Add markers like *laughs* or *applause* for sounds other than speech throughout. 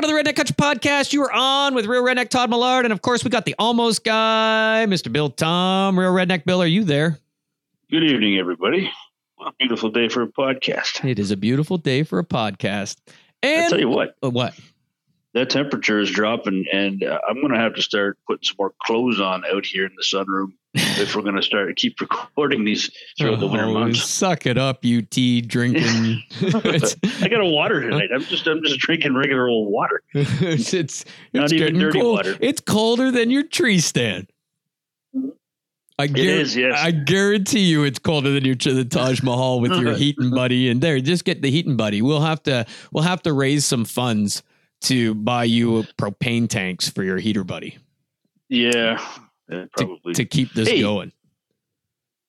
One of the Redneck Country Podcast. You are on with Real Redneck Todd Millard. And of course, we got the almost guy, Mr. Bill Tom. Real Redneck Bill, are you there? Good evening, everybody. What a beautiful day for a podcast. It is a beautiful day for a podcast. And I tell you what, Uh, what? that temperature is dropping, and uh, I'm going to have to start putting some more clothes on out here in the sunroom if we're going to start keep recording these throughout the winter Oh, months. Suck it up, you tea drinking. *laughs* I got a water tonight. I'm just I'm just drinking regular old water. *laughs* it's, it's, Not it's even dirty cold. water. It's colder than your tree stand. I It guar- is, yes. I guarantee you it's colder than your the Taj Mahal with your *laughs* heating buddy. And there, just get the heating buddy. We'll have to we'll have to raise some funds to buy you propane tanks for your heater buddy Yeah, uh, to, probably. to keep this Hey. going.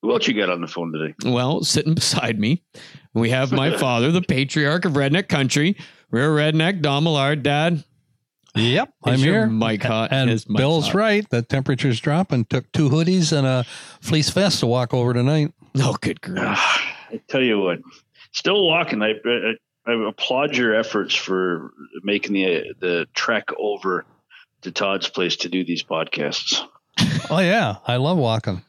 Who else you got on the phone today? Well, sitting beside me, we have my *laughs* father, the patriarch of Redneck Country, real redneck, Don Millard. Dad, Yep, I'm your here. mic hot? And Is Bill's hot? right. The temperature's dropping. Took two hoodies and a fleece vest to walk over tonight. Oh, good grief. I tell you what, still walking. I, I, I applaud your efforts for making the the trek over to Todd's place to do these podcasts. Oh yeah, I love walking.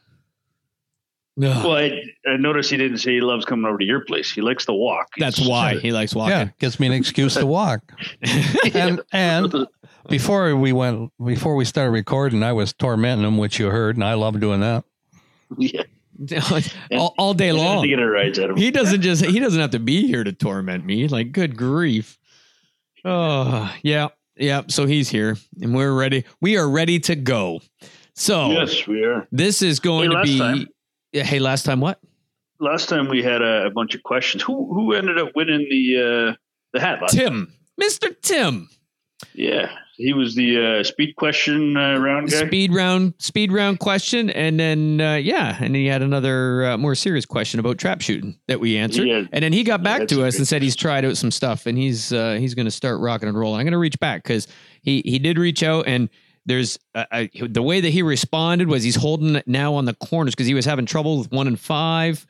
Ugh. Well, I, I noticed he didn't say he loves coming over to your place. He likes to walk. That's It's- why he likes walking. Yeah, walking. gives me an excuse to walk. *laughs* And and before we went, before we started recording, I was tormenting him, which you heard, and I love doing that. yeah, *laughs* all, all day I had long. to get out of. He doesn't *laughs* just he doesn't have to be here to torment me. Like, good grief. Oh, yeah. Yeah. So he's here and we're ready. We are ready to go. So Yes, we are. this is going Hey, to be time- Yeah, hey, last time what? Last time we had a, a bunch of questions. Who who ended up winning the uh, the hat? Tim. Mr. Tim. Yeah, he was the uh, speed question uh, round guy. Speed round speed round question and then uh, yeah, and he had another uh, more serious question about trap shooting that we answered. Yeah. And then he got back that's to us and said he's tried out some stuff and he's uh, he's going to start rocking and rolling. I'm going to reach back because he he did reach out and there's uh, I, the way that he responded was he's holding it now on the corners because he was having trouble with one and five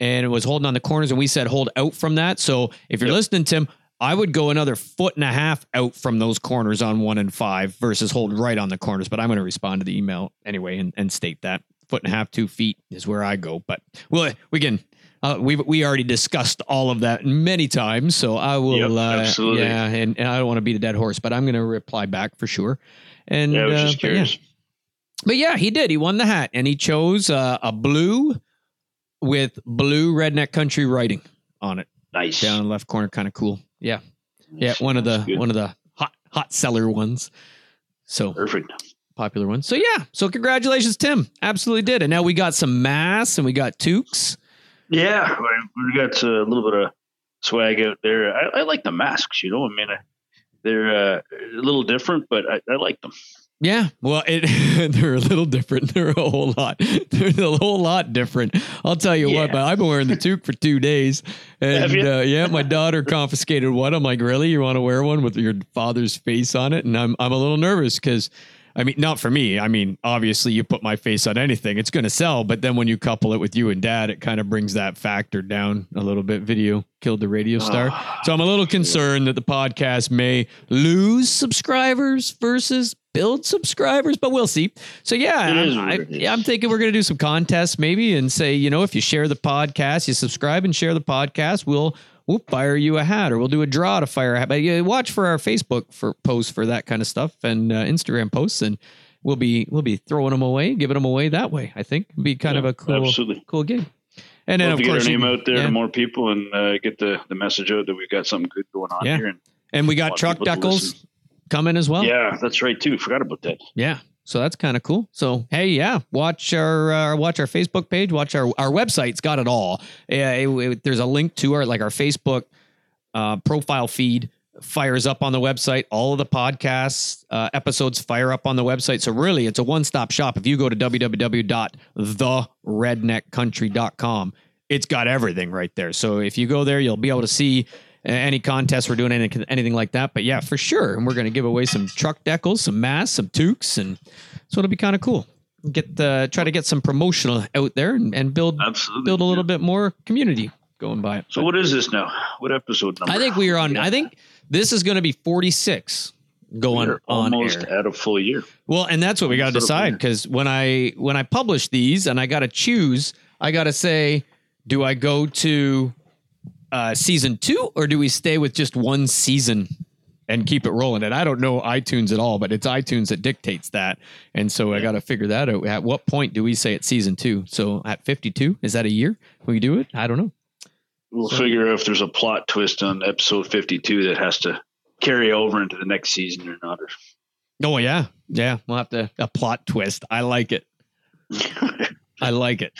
and it was holding on the corners and we said hold out from that. So if you're Yep. listening, Tim, I would go another foot and a half out from those corners on one and five versus hold right on the corners. But I'm going to respond to the email anyway and, and state that foot and a half, two feet is where I go. But well, we can. Uh, we we already discussed all of that many times, so I will. Yep, uh, absolutely. Yeah, and, and I don't want to beat a dead horse, but I'm going to reply back for sure. And yeah, I was uh, just but yeah. But yeah, he did. He won the hat, and he chose uh, a blue with blue redneck country writing on it Nice. down in the left corner. Kind of cool. Yeah, yeah. One of the good. one of the hot hot seller ones. So Perfect. popular ones. So yeah. So congratulations, Tim. Absolutely did. And now we got some masks and we got toques. Yeah, we got a little bit of swag out there. I, I like the masks. You know, I mean, I, they're uh, a little different, but I, I like them. Yeah, well, it *laughs* they're a little different. *laughs* They're a whole lot. They're a whole lot different. I'll tell you what. But I've been wearing the toque for two days, *laughs* Have and you? uh, yeah, my daughter confiscated one. I'm like, really? You want to wear one with your father's face on it? And I'm I'm a little nervous because. I mean, not for me. I mean, obviously, you put my face on anything, it's going to sell. But then when you couple it with you and dad, it kind of brings that factor down a little bit. Video killed the radio star. Ah, So I'm a little concerned that the podcast may lose subscribers versus build subscribers, but we'll see. So yeah, I, yeah, I'm thinking we're going to do some contests maybe and say, you know, if you share the podcast, you subscribe and share the podcast, we'll we'll fire you a hat or we'll do a draw to fire a hat. But yeah, watch for our Facebook for posts for that kind of stuff and uh, Instagram posts and we'll be we'll be throwing them away, giving them away that way. I think It'd be kind of a cool Absolutely. cool gig. And then of to get our course you- name out there yeah. to more people and uh, get the, the message out that we've got something good going on Yeah. here. And and we got truck decals coming as well. yeah, that's right too. Forgot about that. Yeah. So that's kind of cool. So hey, yeah, watch our uh, watch our Facebook page, watch our our website's got it all. Yeah, it- it- there's a link to our like our Facebook uh, profile feed fires up on the website. All of the podcasts uh, episodes fire up on the website. So really, it's a one stop shop. If you go to www.theredneckcountry.com, it's got everything right there. So if you go there, you'll be able to see any contests we're doing, anything, anything like that. But yeah, for sure. And we're going to give away some truck decals, some masks, some toques, and so it'll be kind of cool. Get the try to get some promotional out there and, and build Absolutely. build a little bit more community going by it. So what is this now? What episode number? I think we are on. Yeah. I think this is going to be 46 going We're on almost air. at a full year. Well, and that's what we got to decide because when I when I publish these and I got to choose, I got to say, do I go to uh, season two or do we stay with just one season and keep it rolling? And I don't know iTunes at all, but it's iTunes that dictates that, and so I got to figure that out. At what point do we say it's season two? So at fifty two, is that a year we do it? I don't know. We'll So- figure if there's a plot twist on episode 52 that has to carry over into the next season or not. Oh yeah, yeah. We'll have to a plot twist. I like it. *laughs* I like it.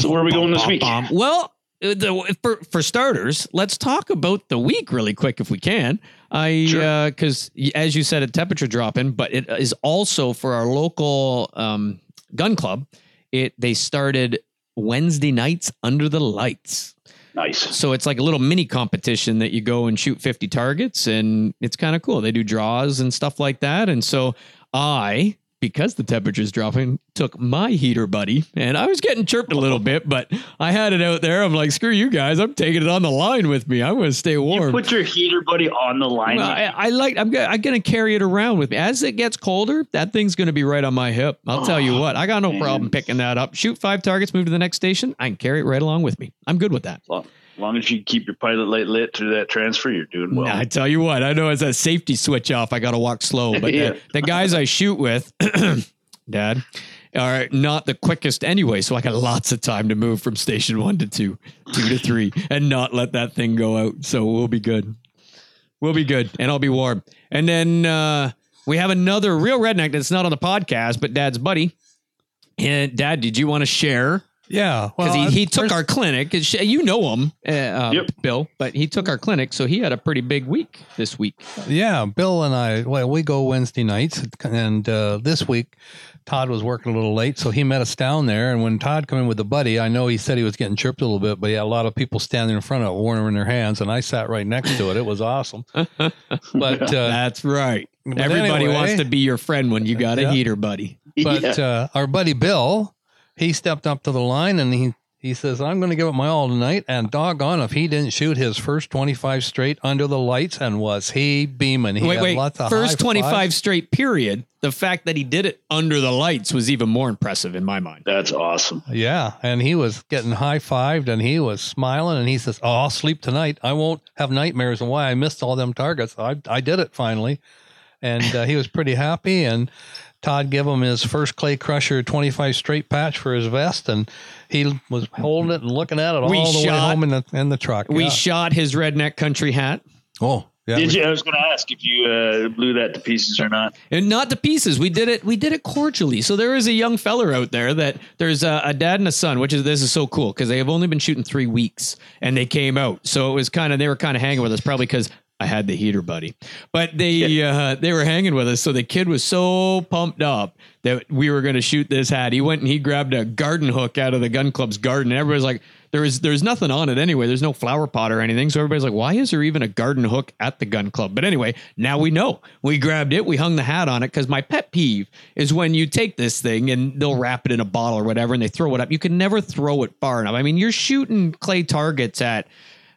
So where are we going this week? Well, the, for for starters, let's talk about the week really quick if we can. I Sure. because as you said, a temperature dropping, but it is also for our local um, gun club. It they started Wednesday nights under the lights. nice. So it's like a little mini competition that you go and shoot 50 targets and it's kind of cool. They do draws and stuff like that. And so I, because the temperature's dropping, took my heater buddy and I was getting chirped a little bit, but I had it out there. I'm like, screw you guys. I'm taking it on the line with me. I'm going to stay warm. You put your heater buddy on the line. Well, I, I like. I'm gonna. I'm gonna carry it around with me as it gets colder. That thing's gonna be right on my hip. I'll tell you Oh, what. I got no man. problem picking that up. Shoot five targets, move to the next station. I can carry it right along with me. I'm good with that. As long as you keep your pilot light lit through that transfer, you're doing well. I tell you what, I know as a safety switch off, I got to walk slow. But *laughs* Yeah. the, the guys I shoot with, *clears throat* Dad, are not the quickest anyway. So I got lots of time to move from station one to two, two to three, and not let that thing go out. So we'll be good. We'll be good, and I'll be warm. And then uh, we have another real redneck that's not on the podcast, but Dad's buddy. And Dad, did you want to share? Yeah. Because well, he, he took our clinic. You know him, uh, uh, Yep. Bill, but he took our clinic, so he had a pretty big week this week. Yeah, Bill and I, well, we go Wednesday nights, and uh, this week Todd was working a little late, so he met us down there. And when Todd came in with a buddy, I know he said he was getting chirped a little bit, but he had a lot of people standing in front of it, warming their hands, and I sat right next to it. It was awesome. *laughs* But *laughs* uh, That's right. but Everybody anyway- wants to be your friend when you got a heater, buddy. but Yeah. uh, our buddy Bill, he stepped up to the line and he he says, "I'm going to give it my all tonight." And doggone if he didn't shoot his first 25 straight under the lights, and was he beaming? He wait, had wait. lots of First 25 fives. straight period. The fact that he did it under the lights was even more impressive in my mind. That's awesome. Yeah, and he was getting high fived and he was smiling and he says, "Oh, I'll sleep tonight. I won't have nightmares and why I missed all them targets. I I did it finally." And uh, he was pretty happy and Todd gave him his first clay crusher 25 straight patch for his vest and he was holding it and looking at it all We the way shot- home in the in the truck. We yeah. shot his redneck country hat. oh, yeah. Did we- you? I was going to ask if you uh, blew that to pieces or not. and not to pieces. We did it. We did it cordially. So there is a young feller out there that there's a, a dad and a son, which is this is so cool because they have only been shooting three weeks and they came out. So it was kind of they were kind of hanging with us probably because I had the heater buddy, but they uh, they were hanging with us. So the kid was so pumped up that we were going to shoot this hat. He went and he grabbed a garden hook out of the gun club's garden. Everybody's like. There is there's nothing on it anyway. There's no flower pot or anything. So everybody's like, why is there even a garden hook at the gun club? But anyway, now we know. We grabbed it, we hung the hat on it because my pet peeve is when you take this thing and they'll wrap it in a bottle or whatever and they throw it up. You can never throw it far enough. I mean, you're shooting clay targets at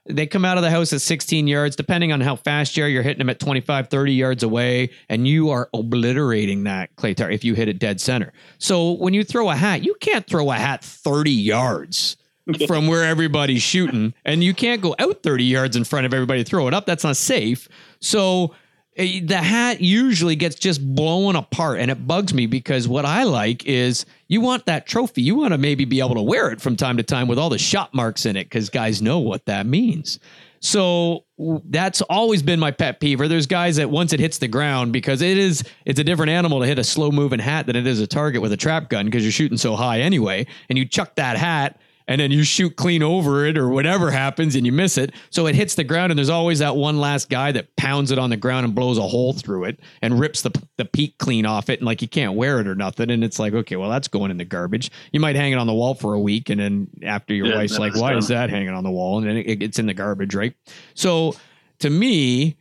they come out of the house at 16 yards. Depending on how fast you are you're hitting them at 25 30 yards away and you are obliterating that clay target if you hit it dead center. So when you throw a hat you can't throw a hat 30 yards *laughs* from where everybody's shooting and you can't go out 30 yards in front of everybody to throw it up. That's not safe. So Eh, the hat usually gets just blown apart and it bugs me because what i like is you want that trophy you want to maybe be able to wear it from time to time with all the shot marks in it because guys know what that means so that's always been my pet peeve. Or there's guys that once it hits the ground because it is it's a different animal to hit a slow moving hat than it is a target with a trap gun because you're shooting so high anyway, and you chuck that hat and then you shoot clean over it or whatever happens and you miss it. So it hits the ground and there's always that one last guy that pounds it on the ground and blows a hole through it and rips the the peak clean off it and like you can't wear it or nothing. And it's like, okay, well that's going in the garbage. You might hang it on the wall for a week and then after your Yeah, wife's like, why is that hanging on the wall? And then it, it gets in the garbage, right? So to me,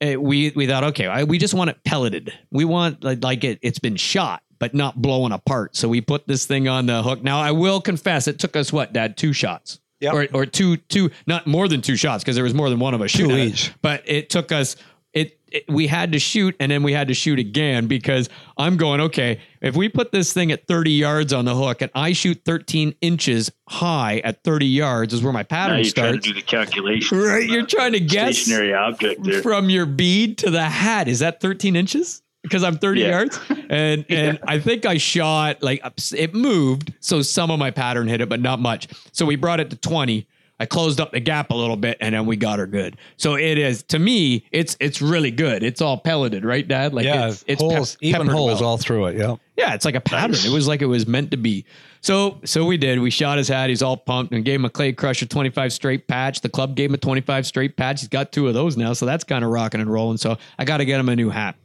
eh, we we thought, okay, I, we just want it pelleted. We want like, like it, it's been shot, but not blowing apart. So we put this thing on the hook. Now I will confess, it took us what, Dad, two shots. Yep. or or two two not more than two shots because there was more than one of us Two shooting at it. each. But it took us. It, it we had to shoot and then we had to shoot again because I'm going okay. If we put this thing at 30 yards on the hook and I shoot 13 inches high at 30 yards is where my Now pattern you're trying to starts. do the calculation. Right, you're trying to guess stationary object there. from your bead to the hat. Is that 13 inches? Because I'm 30 Yeah. yards, and *laughs* and I think I shot like it moved, so some of my pattern hit it, but not much. So we brought it to 20. I closed up the gap a little bit, and then we got her good. So it is to me, it's it's really good. It's all pelleted, right, Dad? Like yeah, it's, it's holes, pep- even holes well. all through it. Yeah. Yeah, it's like a pattern. Nice. It was like it was meant to be. So so we did. We shot his hat. He's all pumped and gave him a Clay Crusher 25 straight patch. The club gave him a 25 straight patch. He's got two of those now, so that's kind of rocking and rolling. So I got to get him a new hat.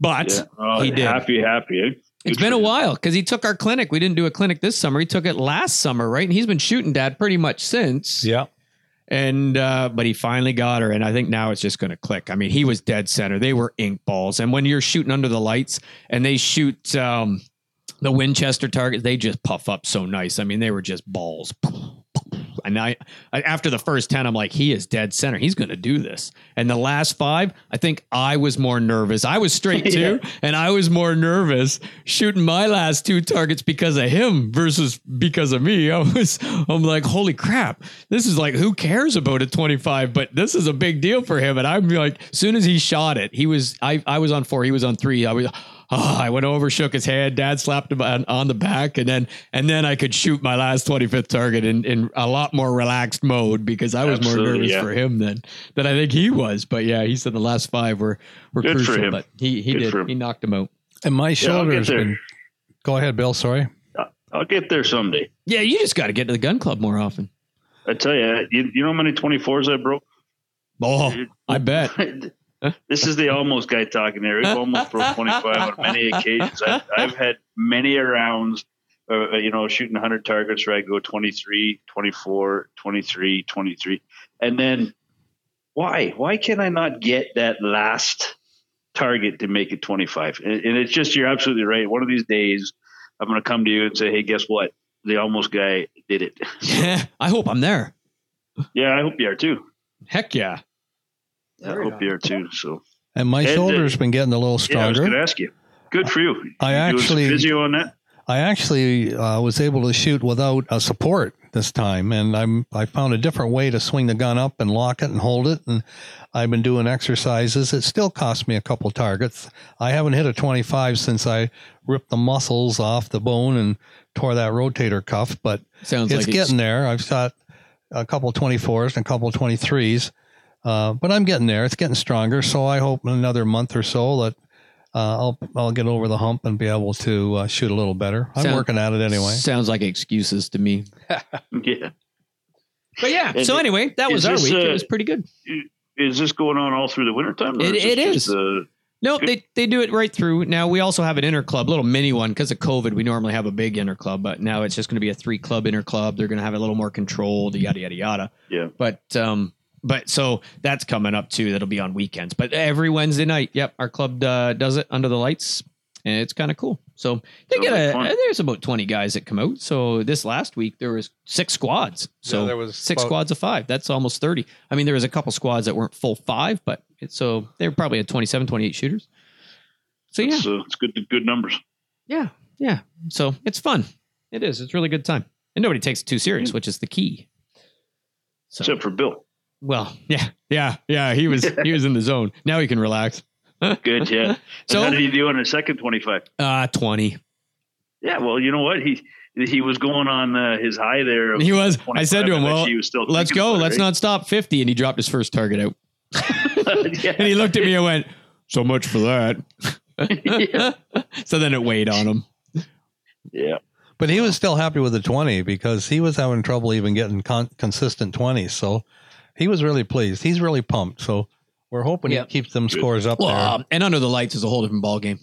But Yeah. Oh, he did. Happy, happy. eh? It's Good been a while because he took our clinic. We didn't do a clinic this summer. He took it last summer, right? And he's been shooting dad pretty much since. Yeah. And uh, but he finally got her, and I think now it's just going to click. I mean, he was dead center. They were ink balls, and when you're shooting under the lights and they shoot um, the Winchester targets, they just puff up so nice. I mean, they were just balls. And I, I after the first ten, I'm like, he is dead center. He's going to do this. And the last five, I think I was more nervous. I was straight *laughs* too, and I was more nervous shooting my last two targets because of him versus because of me. *laughs* I was, I'm like, holy crap, this is like, who cares about a 25? But this is a big deal for him. And I'm like, as soon as he shot it, he was, I, I was on four, he was on three. I was. Oh, I went over, shook his hand. Dad slapped him on, on the back, and then and then I could shoot my last twenty fifth target in, in a lot more relaxed mode because I was more nervous yeah. for him than than I think he was. But yeah, he said the last five were were Good for crucial, him. but he he Good did he knocked him out. And my Yeah, I'll shoulder's get been. Go ahead, Bill. Sorry. Uh, I'll get there someday. Yeah, you just got to get to the gun club more often. I tell you, you, you know how many 24s I broke? Oh, I bet. *laughs* *laughs* this is the almost guy talking there. We've almost broke 25 on many occasions. I've, I've had many rounds, uh, you know, shooting 100 targets where I go 23, 24, 23, 23. And then why? Why can I not get that last target to make it 25? And, and it's just, you're absolutely right. One of these days, I'm going to come to you and say, hey, guess what? The almost guy did it. *laughs* Yeah, I hope I'm there. yeah, I hope you are too. Heck yeah. I hope you are too. So And my And, uh, shoulder's been getting a little stronger. yeah, I was stronger. going to ask you. Good for you. I You doing some actually- physio on that. I actually uh, was able to shoot without a support this time, and I'm I found a different way to swing the gun up and lock it and hold it, and I've been doing exercises. It still cost me a couple targets. I haven't hit a 25 since I ripped the muscles off the bone and tore that rotator cuff, but Sounds it's like getting there. I've shot a couple 24s and a couple 23s, uh, but I'm getting there. It's getting stronger. So I hope in another month or so that uh, I'll I'll get over the hump and be able to uh, shoot a little better. I'm Sound- working at it anyway. Sounds like excuses to me. *laughs* Yeah. But yeah. And So anyway, that was our this, week. it uh, was pretty good. Is this going on all through the wintertime? or It- this it just, uh, No, Good. they, they do it right through. Now we also have an inner club, little mini one because of COVID. We normally have a big inner club, but now it's just going to be a three club inner club. They're going to have it a little more controlled, yada yada yada. Yeah. But um, but so that's coming up too. That'll be on weekends. But every Wednesday night, yep, our club uh, does it under the lights, and it's kind of cool. So they Sounds get like a. fun. There's about twenty guys that come out. So this last week there was six squads. So Yeah, there was six about- squads of five. That's almost thirty. I mean, there was a couple squads that weren't full five, but it's, so they were probably at 27, 28 shooters. So yeah, It's, uh, it's good, good numbers. yeah, yeah. So it's fun. It is. It's really good time, and nobody takes it too serious, which is the key. So Except for Bill. Well, *laughs* yeah, yeah, yeah. He was he was in the zone. Now he can relax. *laughs* Good, yeah. And So- how did he do on his second 25? Uh twenty. Yeah, well, you know what? He he was going on uh, his high there. of He was. I said to him, "Well, he was still let's go. it, Let's right? not stop fifty. And he dropped his first target out. *laughs* yeah. And he looked at me and went, "So much for that." Yeah. so then it weighed on him. yeah. But he was still happy with the 20 because he was having trouble even getting con- consistent 20s. So he was really pleased. He's really pumped. So we're hoping Yep. he keeps them scores up Well, there. um, and under the lights is a whole different ball game.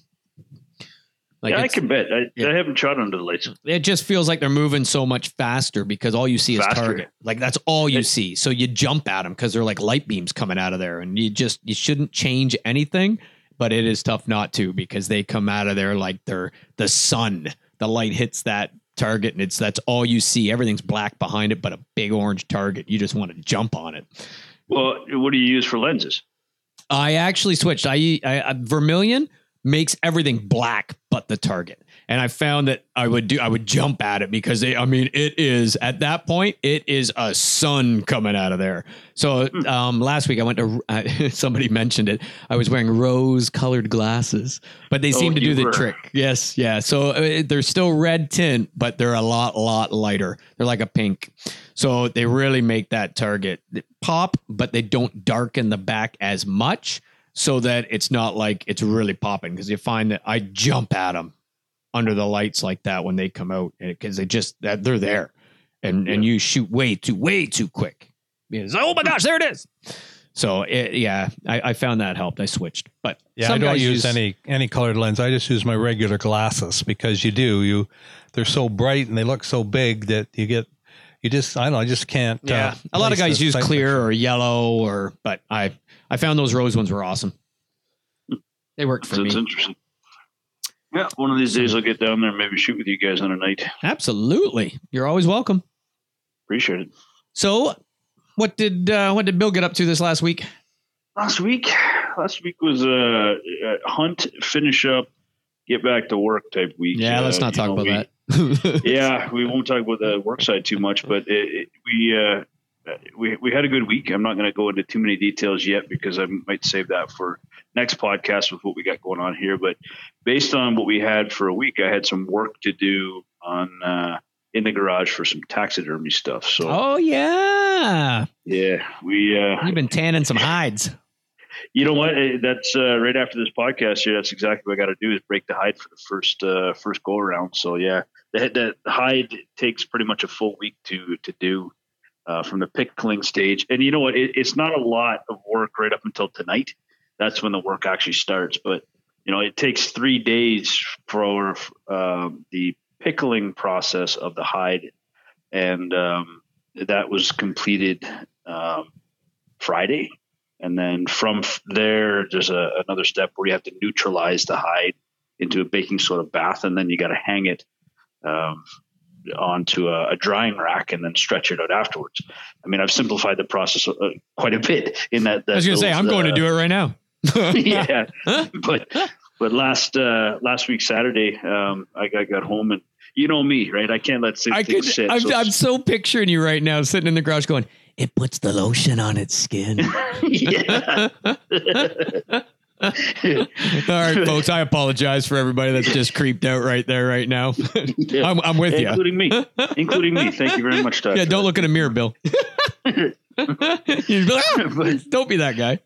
Like yeah, I can bet. I, yeah. I haven't shot under the lights. it just feels like they're moving so much faster because all you see is Faster. target. Like that's all you It- see. So you jump at them because they're like light beams coming out of there, and you just you shouldn't change anything. But it is tough not to because they come out of there like they're the sun. The light hits that target and it's that's all you see. Everything's black behind it, but a big orange target. You just want to jump on it. Well, what do you use for lenses? I actually switched. I, I, I Vermilion makes everything black but the target. And I found that I would do I would jump at it because they, I mean it is at that point it is a sun coming out of there. So Hmm. um, last week I went to *laughs* somebody mentioned it. I was wearing rose colored glasses, but they Oh, seem to do you the trick. Yes, yeah. So uh, they're still red tint, but they're a lot lot lighter. They're like a pink. So they really make that target pop, but they don't darken the back as much so that it's not like it's really popping because you find that I jump at them under the lights like that when they come out because they just that they're there and and you shoot way too way too quick. Because, oh my gosh, there it is. So it, yeah, I, I found that helped. I switched, but Yeah, I don't guys use, any any colored lens. I just use my regular glasses because you do you they're so bright and they look so big that you get you just I don't know I just can't. Yeah, uh, a lot of guys use clear picture. or yellow or, but I I found those rose ones were awesome. They worked for That's me. interesting. Yeah, one of these days I'll get down there and maybe shoot with you guys on a night. Absolutely, you're always welcome. Appreciate it. So, what did uh, what did Bill get up to this last week? Last week, last week was a, a hunt, finish up, get back to work type week. Yeah, let's Uh, not talk know, about we- that. *laughs* yeah, we won't talk about the work side too much, but it, it, we uh, we we had a good week. I'm not going to go into too many details yet because I might save that for next podcast with what we got going on here. But based on what we had for a week, I had some work to do on uh, in the garage for some taxidermy stuff. So oh yeah, yeah, we uh, you've been tanning some hides. *laughs* you know what? That's uh, right after this podcast here. That's exactly what I got to do is break the hide for the first uh, first go around. So yeah, the, the hide takes pretty much a full week to to do uh, from the pickling stage. And you know what? It, it's not a lot of work right up until tonight. That's when the work actually starts. But you know, it takes three days for um, the pickling process of the hide, and um, that was completed um, Friday. And then from there, there's a, another step where you have to neutralize the hide into a baking soda bath, and then you got to hang it um, onto a, a drying rack and then stretch it out afterwards. I mean, I've simplified the process uh, quite a bit in that. that I was gonna say I'm going to uh, do it right now. *laughs* *laughs* yeah, but but last uh, last week Saturday, um, I, I got home and you know me, right? I can't let things I could. sit. I'm, so- I'm so picturing you right now, sitting in the garage, going, "It puts the lotion on its skin." *laughs* *laughs* All right, folks. I apologize for everybody that's just creeped out right there, right now. *laughs* Yeah. I'm, I'm with you. including me, including me. Thank you very much, Doug. Yeah, don't look in a mirror, Bill. *laughs* Like, "Ah, don't be that guy.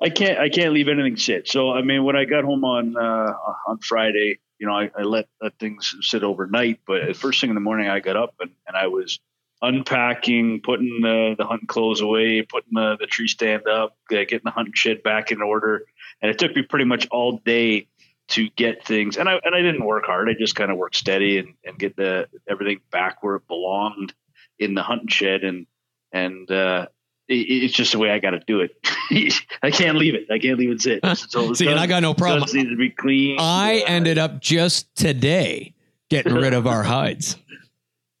I can't. I can't leave anything sit. So I mean, when I got home on uh, on Friday, you know, I, I let let things sit overnight. But first thing in the morning, I got up and, and I was unpacking, putting the, the hunting clothes away, putting the, the tree stand up, uh, getting the hunting shed back in order. And it took me pretty much all day to get things. And I and I didn't work hard. I just kind of worked steady and, and get the everything back where it belonged in the hunting shed. And and uh, it, it's just the way I got to do it. *laughs* I can't leave it. I can't leave it sit. *laughs* So See, and I got no problem. Guns need to be clean. I Uh, ended up just today getting rid of our *laughs* hides.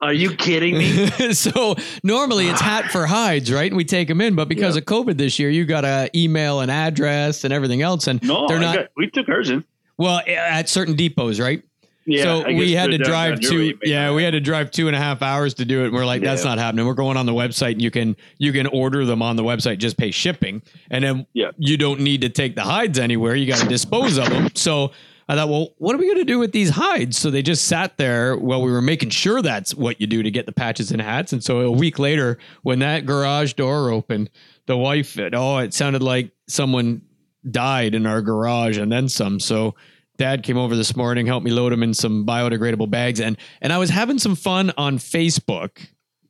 Are you kidding me? *laughs* so normally it's hat for hides, right? And we take them in, but because Yeah. of COVID this year, you got to email an address and everything else. And No, they're I not. got- we took ours in. well, at certain depots, right? Yeah, so we had to drive two. Yeah, we had to drive two and a half hours to do it. And we're like, that's not happening. We're going on the website, and you can you can order them on the website, just pay shipping, and then Yeah. you don't need to take the hides anywhere. You got to dispose of them. So I thought, well, what are we going to do with these hides? So they just sat there while we were making sure that's what you do to get the patches and hats. And so a week later, when that garage door opened, the wife, said, oh, it sounded like someone died in our garage and then some. So dad came over this morning, helped me load them in some biodegradable bags. And, and I was having some fun on Facebook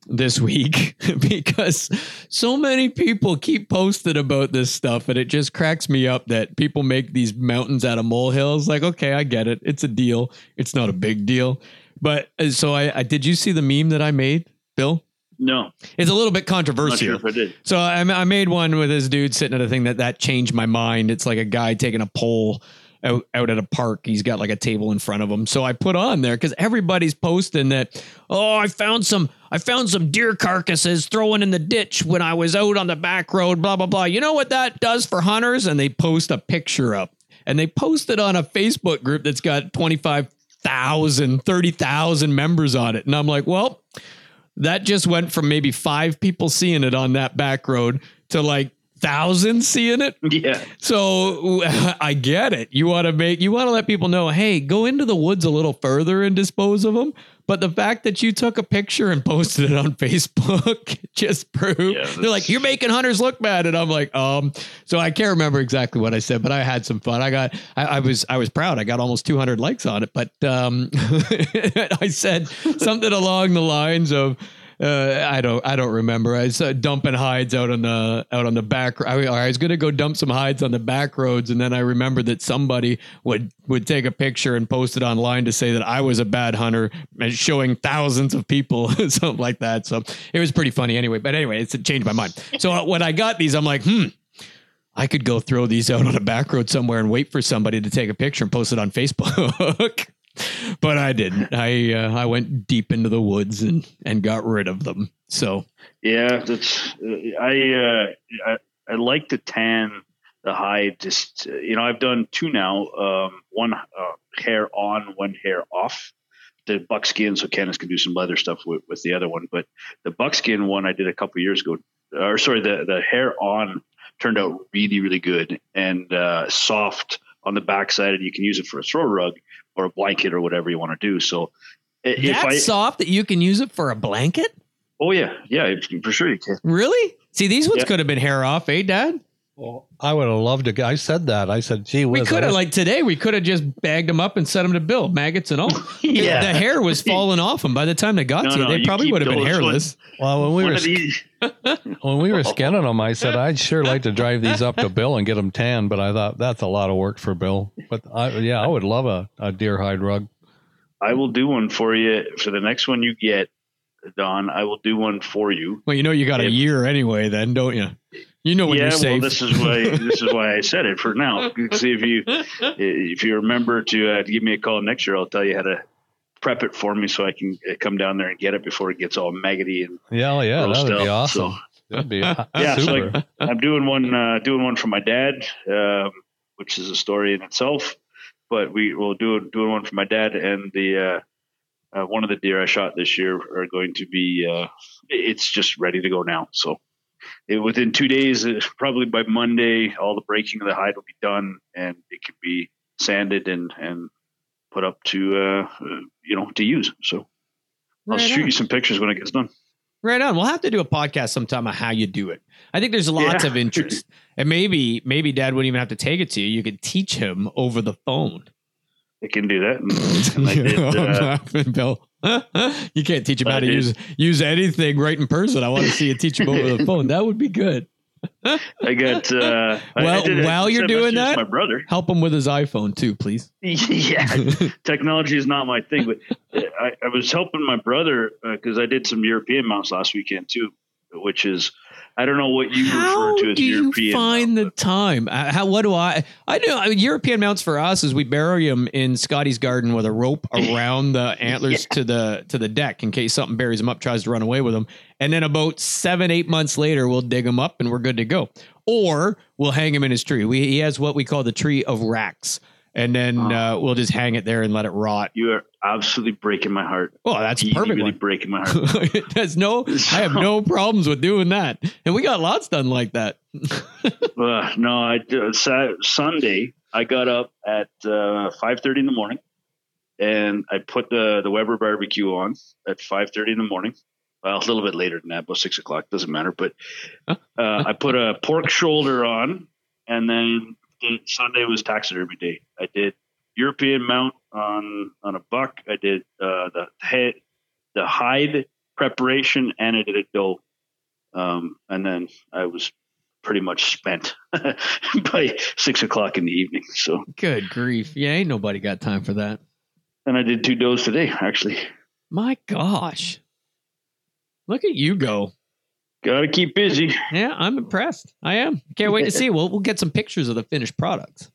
this week *laughs* because so many people keep posting about this stuff and it just cracks me up that people make these mountains out of molehills like okay i get it it's a deal it's not a big deal but uh, so i, I did you see the meme that i made bill No, it's a little bit I'm not controversial sure if I did. so I, I made one with this dude sitting at a thing that that changed my mind. It's like a guy taking a poll out, out at a park. He's got like a table in front of him. So I put on there because everybody's posting that, oh, I found some I found some deer carcasses thrown in the ditch when I was out on the back road, blah, blah, blah. You know what that does for hunters? And they post a picture up and they post it on a Facebook group that's got 25,000, 30,000 members on it. And I'm like, well, that just went from maybe five people seeing it on that back road to like thousands seeing it. Yeah. So *laughs* I get it. You want to make you want to let people know, hey, go into the woods a little further and dispose of them. But the fact that you took a picture and posted it on *laughs* Facebook just proved Yeah, they're like, you're making hunters look bad. And I'm like, um, so I can't remember exactly what I said, but I had some fun. I got I, I was I was proud. I got almost 200 likes on it, but um *laughs* I said something along the lines of uh, I don't I don't remember. I was uh, dumping hides out on the out on the back. I, I was going to go dump some hides on the back roads, and then I remembered that somebody would would take a picture and post it online to say that I was a bad hunter, and showing thousands of people *laughs* something like that. So it was pretty funny anyway. But anyway, it's changed my mind. So uh, when I got these, I'm like, hmm. I could go throw these out on a back road somewhere and wait for somebody to take a picture and post it on Facebook. *laughs* but I didn't. I uh, I went deep into the woods and and got rid of them. So Yeah, that's uh, I, uh, I I like to tan the hide. Just uh, you know, I've done two now. Um, one uh, hair on, one hair off. The buckskin, so Candace can do some leather stuff with, with the other one. But the buckskin one I did a couple years ago, or sorry, the the hair on turned out really really good and uh, soft on the backside, and you can use it for a throw rug or a blanket or whatever you want to do. So if that's I, soft that you can use it for a blanket. oh yeah, yeah, for sure you can. Really? See, these ones Yeah. could have been hair off, eh, Dad? Well, I would have loved to. I said that. I said, "Gee We could have like today. We could have just bagged them up and set them to build maggots and all. *laughs* Yeah. the hair was *laughs* falling off them by the time they got No, to you. no, They you probably would have been those hairless. Well, when we were of these, *laughs* when we were skinning them, I said I'd sure like to drive these up to Bill and get them tan, but I thought that's a lot of work for Bill. But I, yeah, I would love a, a deer hide rug. I will do one for you for the next one you get, Don. I will do one for you. Well, you know you got a year anyway, then don't you? You know when yeah, you're well, this is why this is why I said it for now. *laughs* See if you if you remember to uh, give me a call next year, I'll tell you how to prep it for me so I can uh, come down there and get it before it gets all maggoty and Yeah, yeah, that'd be out. awesome. That'd be *laughs* Yeah, so super. like, I'm doing one uh, doing one for my dad, um, which is a story in itself. But we will do doing one for my dad and the uh, uh, one of the deer I shot this year are going to be. Uh, it's just ready to go now. So it, within two days, uh, probably by Monday, all the breaking of the hide will be done and it can be sanded and and put up to uh, uh, you know to use. So I'll shoot on. you some pictures when it gets done. Right on. We'll have to do a podcast sometime on how you do it. I think there's lots Yeah. of interest. *laughs* And maybe maybe dad wouldn't even have to take it to you. You could teach him over the phone. It can do that. *laughs* And, and did. *laughs* I'm Uh, laughing, Bill. *laughs* you can't teach him I how to did. use use anything right in person. I want to see you teach him over the phone. That would be good. I got. Uh, Well, I while you're doing that- my brother. Help him with his iPhone too, please. yeah, technology is not my thing, but uh, I, I was helping my brother because I did some European mounts last weekend too, which is I don't know what you How refer to as do you European. find mount, the time? Uh, How? What do I? I know I mean, European mounts for us is we bury them in Scotty's garden with a rope *laughs* around the antlers to the to the deck in case something buries them up, tries to run away with them, and then about seven eight months later we'll dig them up and we're good to go. Or we'll hang him in his tree. We he has what we call the tree of racks, and then Oh. uh, we'll just hang it there and let it rot. You are absolutely breaking my heart. Oh, that's Really, perfect. really one. breaking my *laughs* heart. There's no, *laughs* I have no problems with doing that, and we got lots done like that. *laughs* Uh, no, I did- Sunday I got up at uh, five thirty in the morning, and I put the the Weber barbecue on at five thirty in the morning. Well, a little bit later than that, about six o'clock doesn't matter. But uh, I put a pork shoulder on, and then Sunday was taxidermy day. I did European mount on on a buck. I did uh, the head, the hide preparation, and I did a doe. Um, and then I was pretty much spent *laughs* by six o'clock in the evening. So, Good grief. Yeah, ain't nobody got time for that. and I did two does today, actually. My gosh. Look at you go. Got to keep busy. Yeah, I'm impressed. I am. Can't wait to *laughs* see. We'll, we'll get some pictures of the finished products.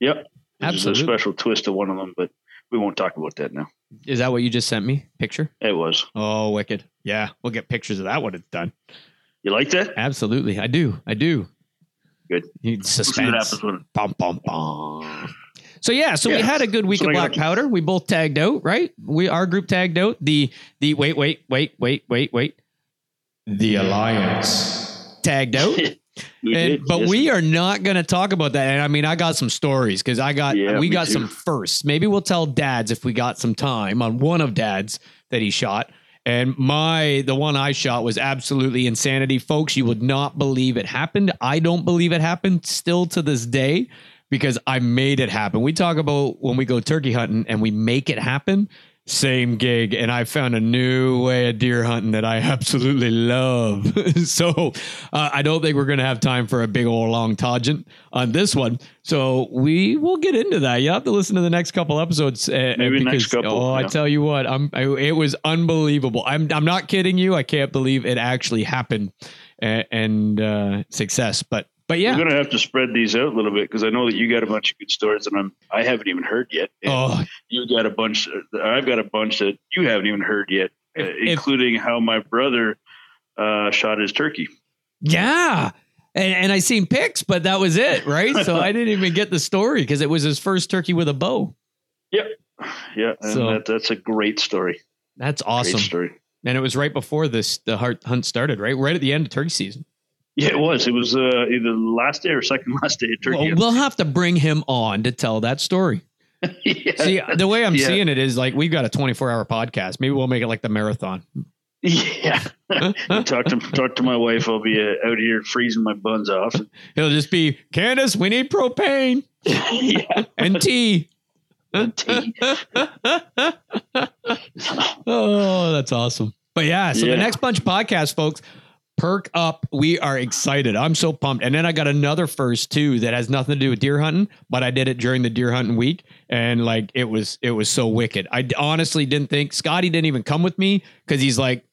Yep. There's Absolutely. a special twist to one of them, but we won't talk about that now. Is that what you just sent me? Picture? It was. Oh, wicked. Yeah, we'll get pictures of that when it's done. You like that? Absolutely. I do. I do. Good. You- We'll see what Suspense. happens when Bum, bum, bum. So yeah, so we had a good week So of black powder. We both tagged out, right? We our group tagged out. The the wait, wait, wait, wait, wait, wait. The alliance tagged out. *laughs* we And- did. but yes. we are not going to talk about that. And I mean, I got some stories because I got Yeah, we got too. some firsts. Maybe we'll tell dads if we got some time on one of dads that he shot. And my the one I shot was absolutely insanity, folks. You would not believe it happened. I don't believe it happened still to this day because I made it happen. We talk about when we go turkey hunting and we make it happen. Same gig, and I found a new way of deer hunting that I *laughs* absolutely love. *laughs* so uh, I don't think we're going to have time for a big old long tangent on this one. So we will get into that. You have to listen to the next couple episodes. Uh, Maybe because, next couple, Oh, I tell you what, I'm. I, it was unbelievable. I'm. I'm not kidding you. I can't believe it actually happened, and, and uh, success. But but yeah. We're gonna have to spread these out a little bit because I know that you got a bunch of good stories that I'm I haven't even heard yet. Oh, you got a bunch. I've got a bunch that you haven't even heard yet, uh, If- if- including how my brother uh, shot his turkey. Yeah. And, and I seen pics, but that was it, right? So I *laughs* didn't even get the story because it was his first turkey with a bow. Yep. Yeah, and So- that, that's a great story. That's awesome. Great story. And it was right before this the heart hunt started, right? Right at the end of turkey season. Yeah, it was. It was uh, either the last day or second *laughs* last day of turkey. Well, we'll have to bring him on to tell that story. *laughs* yeah. See, the way I'm Yeah. seeing it is like we've got a 24 hour podcast. Maybe we'll make it like the marathon. yeah. *laughs* talk to talk to my wife. I'll be uh, out here freezing my buns off. It'll just be Candace, we need propane yeah. and tea. Tea. oh, that's awesome. But yeah, so Yeah. the next bunch of podcasts, folks, perk up. We are excited. I'm so pumped. And then I got another first too that has nothing to do with deer hunting, but I did it during the deer hunting week, and like it was it was so wicked. I honestly didn't think Scotty didn't even come with me because he's like,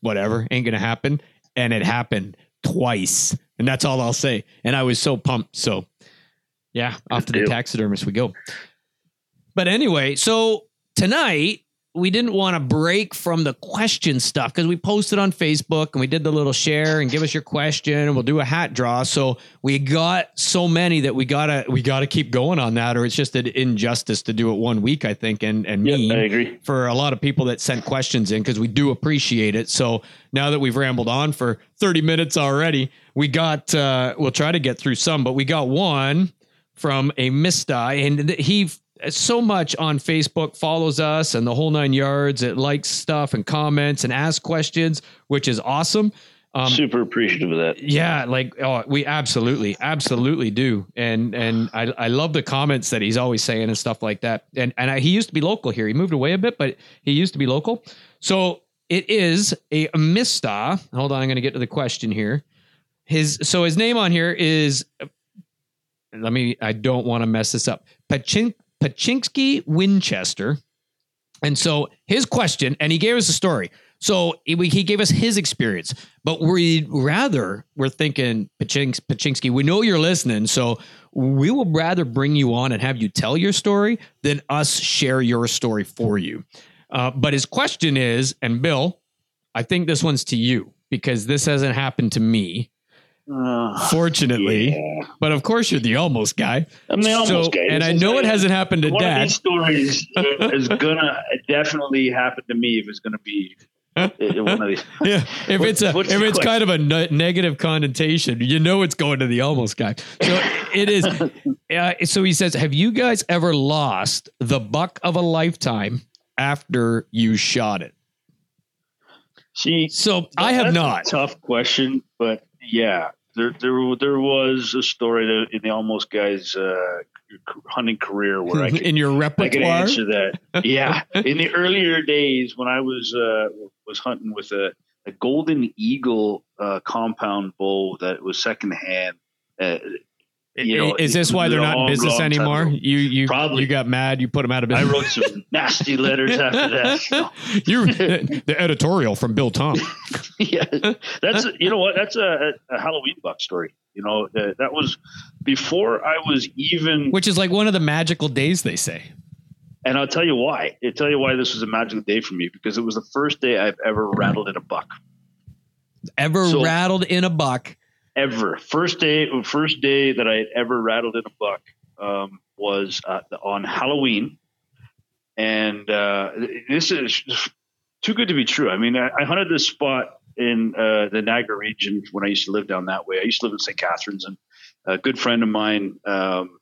whatever, ain't gonna happen, and it happened twice, and that's all I'll say. And I was so pumped. So yeah, off to the taxidermist we go. But anyway, so tonight we didn't want to break from the question stuff because we posted on Facebook and we did the little share and give us your question and we'll do a hat draw. So we got so many that we gotta we gotta keep going on that, or it's just an injustice to do it one week, I think, and and Yeah, mean I agree. for a lot of people that sent questions in because we do appreciate it. So now that we've rambled on for 30 minutes already, we got uh we'll try to get through some, but we got one from a Mista and he so much on Facebook follows us and the whole nine yards. It likes stuff and comments and asks questions, which is awesome. Um, Super appreciative of that. yeah, like oh, we absolutely, absolutely do, and and I I love the comments that he's always saying and stuff like that. And and I, he used to be local here. He moved away a bit, but he used to be local. So it is a Mista. Hold on, I'm going to get to the question here. His so his name on here is. Let me. I don't want to mess this up. Pachin, Pachinsky Winchester. And so his question, and he gave us a story. So he, gave us his experience, but we rather we're thinking Pachins, Pachinsky. We know you're listening, so we will rather bring you on and have you tell your story than us share your story for you. Uh, but his question is, and Bill, I think this one's to you because this hasn't happened to me, Uh, fortunately. yeah. But of course, you're the almost guy. I'm the almost So- guy. and This I know it hasn't happened to one of Dad. these stories uh, *laughs* is gonna definitely happen to me if it's gonna be uh, one of these. *laughs* Yeah, if What- it's a if it's kind of a ne- negative connotation, you know it's going to the almost guy. So it is. *laughs* Uh, so he says, "Have you guys ever lost the buck of a lifetime after you shot it?" See, So I have not. tough question, but yeah, there there there was a story that in the almost guy's uh, hunting career where I *laughs* could in your repertoire I can answer that. Yeah, *laughs* in the earlier days when I was uh, was hunting with a, a golden eagle uh, compound bull that was secondhand. Uh, you know, is this why they're not in business anymore? You you Probably. you got mad. You put them out of business. I wrote some nasty letters after that. *laughs* you the editorial from Bill Tom. *laughs* yeah, that's you know what? That's a, a Halloween buck story. You know, uh, that was before I was even. Which is like one of the magical days they say. And I'll tell you why. I'll tell you why this was a magical day for me because it was the first day I've ever rattled in a buck. Ever So- rattled in a buck? Ever. First day, first day that I had ever rattled in a buck um, was uh, on Halloween, and uh, this is too good to be true. I mean, I, I hunted this spot in uh, the Niagara region when I used to live down that way. I used to live in St. Catharines, and a good friend of mine um,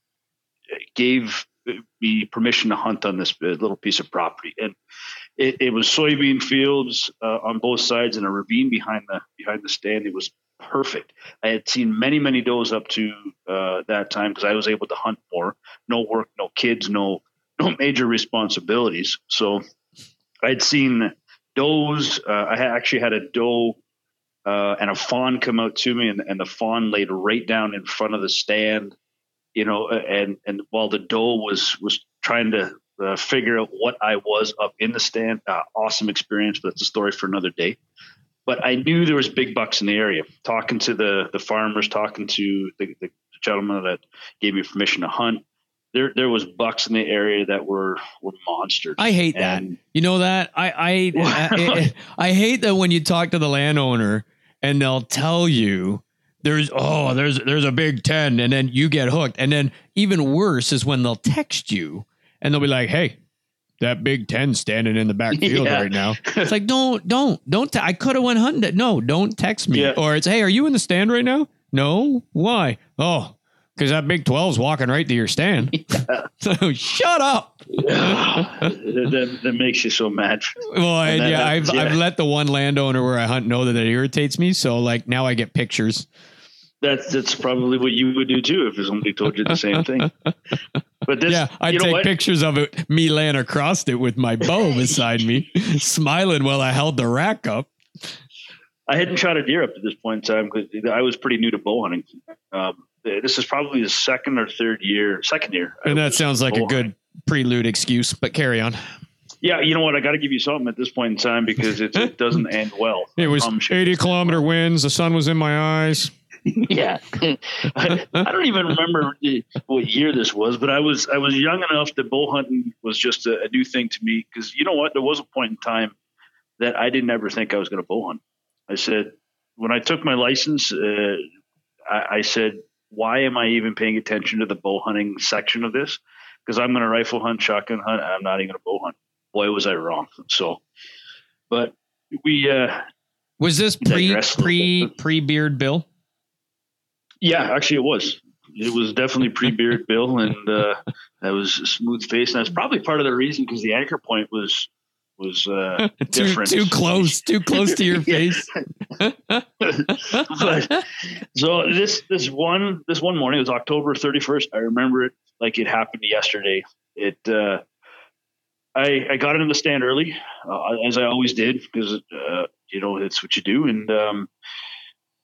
gave me permission to hunt on this little piece of property, and it, it was soybean fields uh, on both sides and a ravine behind the behind the stand. It was perfect. I had seen many many does up to uh, that time because I was able to hunt more. No work, no kids, no no *laughs* major responsibilities. So I'd seen does. Uh, I actually had a doe uh, and a fawn come out to me, and, and the fawn laid right down in front of the stand. You know, and and while the doe was was trying to uh, figure out what I was up in the stand, uh, awesome experience. But that's a story for another day. But I knew there was big bucks in the area. Talking to the the farmers, talking to the, the gentleman that gave me permission to hunt. There, there was bucks in the area that were were monsters. I hate that. You know that I *laughs* I, I I hate that when you talk to the landowner and they'll tell you there's oh there's there's a big 10 and then you get hooked and then even worse is when they'll text you and they'll be like hey that big 10 standing in the back field *laughs* Yeah. right now *laughs* it's like don't don't don't te- I could have went hunting it. no don't text me Yeah. or it's hey are you in the stand right now no why oh because that big 12's walking right to your stand *laughs* so shut up that, that, makes you so mad. Well, And and that- yeah, I've yeah. I've let the one landowner where I hunt know that it irritates me. So like now I get pictures. That's that's probably what you would do too if somebody told you the same thing. But this, yeah, I take what? pictures of it, me laying across it with my bow *laughs* beside me, smiling while I held the rack up. I hadn't shot a deer up to this point in time because I was pretty new to bow hunting. Um, this is probably the second or third year, second year. I And that sounds like a good prelude excuse, but carry on. Yeah, you know what? I got to give you something at this point in time because it, it doesn't *laughs* end well. It was I 80 kilometer winds. The sun was in my eyes. Yeah. I, *laughs* I don't even remember what year this was but i was i was young enough that bow hunting was just a, a new thing to me because you know what? There was a point in time that i didn't ever think i was going to bow hunt. I said when i took my license uh, I, I said why am i even paying attention to the bow hunting section of this? Because i'm going to rifle hunt shotgun hunt i'm not even going to bow hunt. Boy was i wrong. So but we uh Was this pre Digress a little pre pre beard Bill? Yeah, actually, it was. It was definitely pre-beard *laughs* Bill, and uh, that was a smooth face, and that's probably part of the reason because the anchor point was was uh, *laughs* too different. too close, too close to your *laughs* face. but so this this one this one morning it was October 31st. I remember it like it happened yesterday. It uh, I I got into the stand early uh, as I always did because uh, you know it's what you do, and um,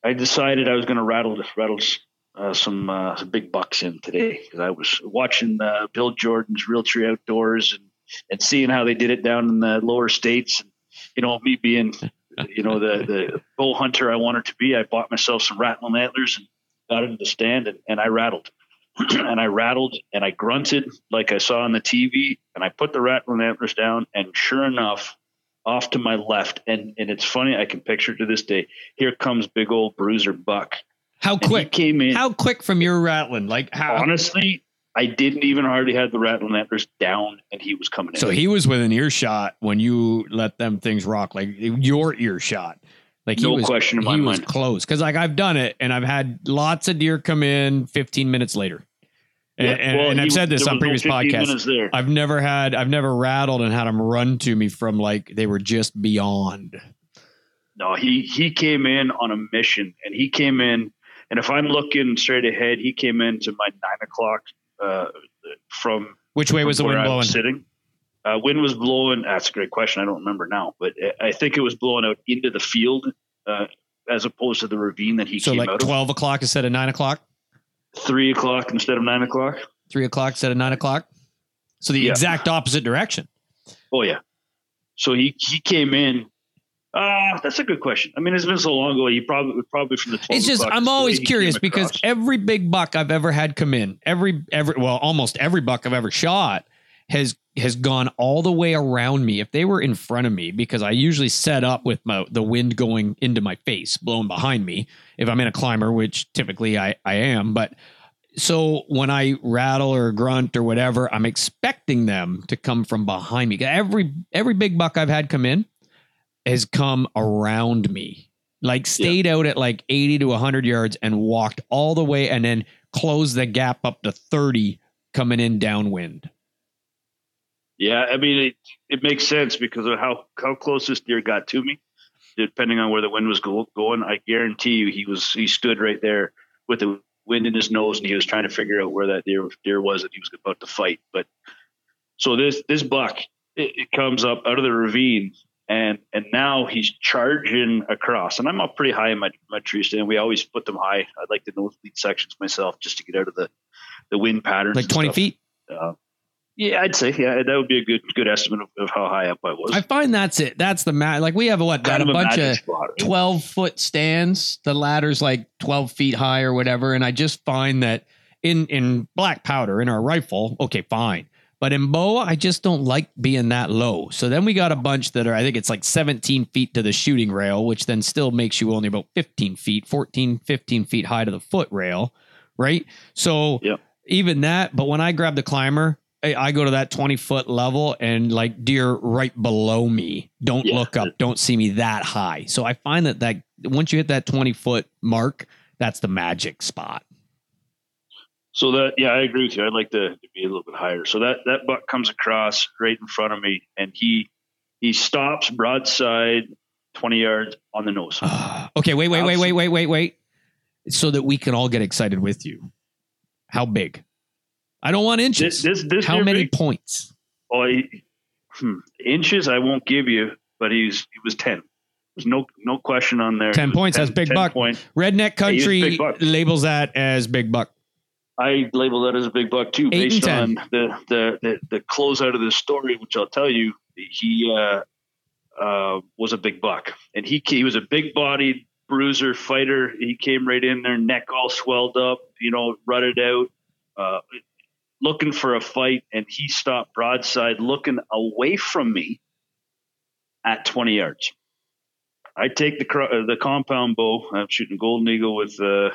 I decided I was going to rattle rattle uh, some uh, big bucks in today because I was watching uh, Bill Jordan's Realtree Outdoors and and seeing how they did it down in the lower states, and you know me being you know the the bull hunter I wanted to be. I bought myself some rattling antlers and got into the stand and, and I rattled. *clears throat* and I rattled and I grunted like I saw on the TV and I put the rattling antlers down and sure enough, off to my left and and it's funny I can picture to this day. Here comes big old bruiser buck. How And quick? came in. How quick from your rattling? Like how? honestly, I didn't even hardly have the rattling antlers down and he was coming in. So he was within earshot when you let them things rock, like your earshot. Like he No was, question in my he was close because like I've done it and I've had lots of deer come in 15 minutes later. And, Yeah, and, well, and I've he- said this on was no previous podcasts. I've never had, I've never rattled and had them run to me from like they were just beyond. No, he he came in on a mission, and he came in, and if I'm looking straight ahead, he came into my nine o'clock uh, from Which way was the wind where I blowing? was sitting. Uh, wind was blowing. That's a great question. I don't remember now, but I think it was blowing out into the field uh, as opposed to the ravine that he So came like out 12 o'clock instead of nine o'clock, of. Three o'clock instead of nine o'clock. three o'clock instead of nine o'clock. So the Yeah. exact opposite direction. Oh yeah. So he he came in Uh, that's a good question. I mean, it's been so long ago. You probably probably from the. It's just I'm always curious because every big buck I've ever had come in, every every well, almost every buck I've ever shot has has gone all the way around me. If they were in front of me, because I usually set up with my the wind going into my face, blowing behind me. If I'm in a climber, which typically I I am, but so when I rattle or grunt or whatever, I'm expecting them to come from behind me. Every every big buck I've had come in has come around me. Like stayed out at like 80 to 100 yards and walked all the way and then closed the gap up to 30 coming in downwind. Yeah, I mean, it, it makes sense because of how how close this deer got to me. Depending on where the wind was go, going, I guarantee you he was he stood right there with the wind in his nose, and he was trying to figure out where that deer deer was that he was about to fight. But so this this buck it, it comes up out of the ravine, and and now he's charging across. And I'm up pretty high in my my tree stand. We always put them high. I like the nosebleed sections myself just to get out of the the wind patterns. Like 20 stuff. feet. Uh, yeah, I'd say yeah, that would be a good good estimate of, of how high up I was. I find that's it. That's the mat. Like we have what, got kind a a bunch of spot, right? 12 foot stands. The ladder's like 12 feet high or whatever. And I just find that in, in black powder in our rifle, okay, fine. But in bow, I just don't like being that low. So then we got a bunch that are, I think it's like 17 feet to the shooting rail, which then still makes you only about 15 feet, 14, 15 feet high to the foot rail. Right. So Yep. even that, but when I grab the climber, I, I go to that 20 foot level and like deer right below me don't Yeah. look up, don't see me that high. So I find that that once you hit that 20 foot mark, that's the magic spot. So that yeah, I agree with you. I'd like to, to be a little bit higher. So that that buck comes across right in front of me, and he he stops broadside twenty yards on the nose. *sighs* okay, wait, wait, wait, wait, wait, wait, wait. So that we can all get excited with you. How big? I don't want inches. This this, this How many big- points? Oh, he, hmm, inches I won't give you, but he's he was ten. There's no no question on there. 10 He was points, that's big buck. Point. Redneck country buck. labels that as big buck. I label that as a big buck too, Eight based on the the the, the close out of the story, which I'll tell you, he uh, uh, was a big buck, and he he was a big bodied bruiser fighter. He came right in there, neck all swelled up, you know, rutted out, uh, looking for a fight, and he stopped broadside, looking away from me at twenty yards. I take the uh, the compound bow. I'm shooting golden eagle with uh,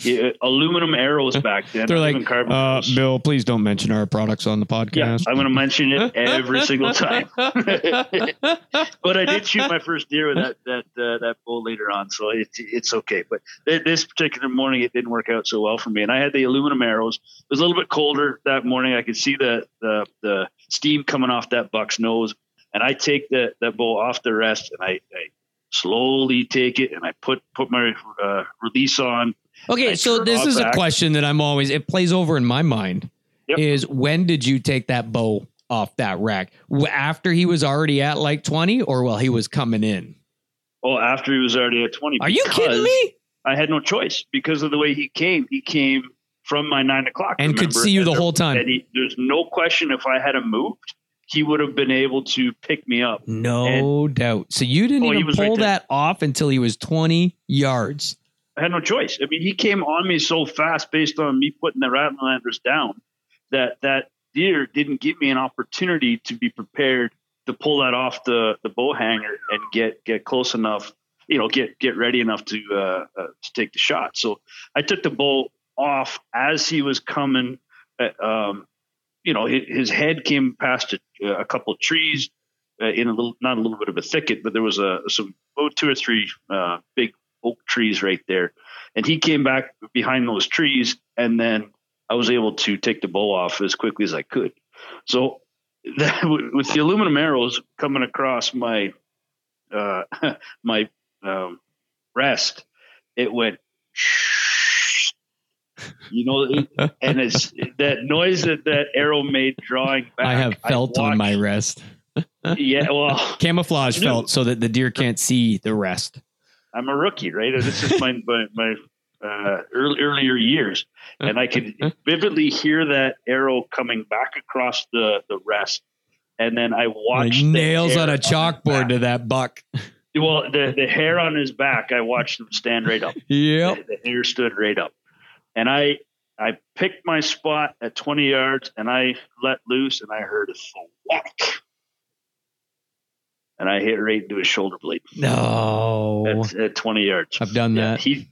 yeah, aluminum arrows back then. They're like, carbon uh. Bill, please don't mention our products on the yeah, podcast. I'm going to mention it *laughs* every single time. *laughs* but I did shoot my first deer with that that uh, that bull later on, so it's it's okay. But th- this particular morning, it didn't work out so well for me, and I had the aluminum arrows. It was a little bit colder that morning. I could see the the, the steam coming off that buck's nose, and I take the that bull off the rest, and I, I slowly take it, and I put put my uh, release on. Okay, I so this is a question that I'm always it plays over in my mind. Yep. Is when did you take that bow off that rack? After he was already at like 20 or while he was coming in? Oh, after he was already at twenty. Are you kidding me? I had no choice because of the way he came. He came from my nine o'clock And could see you the there- whole time. And he, there's no question if I had him moved, he would have been able to pick me up. No doubt. So you didn't Oh, even right pull there. that off until he was 20 yards. I had no choice. I mean, he came on me so fast based on me putting the Rattlanders down that that deer didn't give me an opportunity to be prepared to pull that off the the bow hanger and get get close enough, you know, get get ready enough to uh, uh, to take the shot. So I took the bow off as he was coming. Uh, um, you know, his, his head came past a, a couple of trees uh, in a little, not a little bit of a thicket, but there was a some oh, two or three uh, big oak trees right there. And he came back behind those trees, and then I was able to take the bow off as quickly as I could. So *laughs* that, with the aluminum arrows coming across my uh, *laughs* my um, rest, it went. *laughs* You know, and it's that noise that that arrow made drawing back. I have felt on my rest. Yeah, well, Camouflage felt so that the deer can't see the rest. I'm a rookie, right? This is my *laughs* my, my uh, early, earlier years, and I could vividly hear that arrow coming back across the the rest, and then I watched the nails on a chalkboard back. to that buck. well, the the hair on his back, I watched him stand right up. *laughs* Yep. The, the hair stood right up, and I I picked my spot at 20 yards, and I let loose, and I heard a whack, and I hit right into his shoulder blade No. at, at 20 yards. I've done Yeah, that. he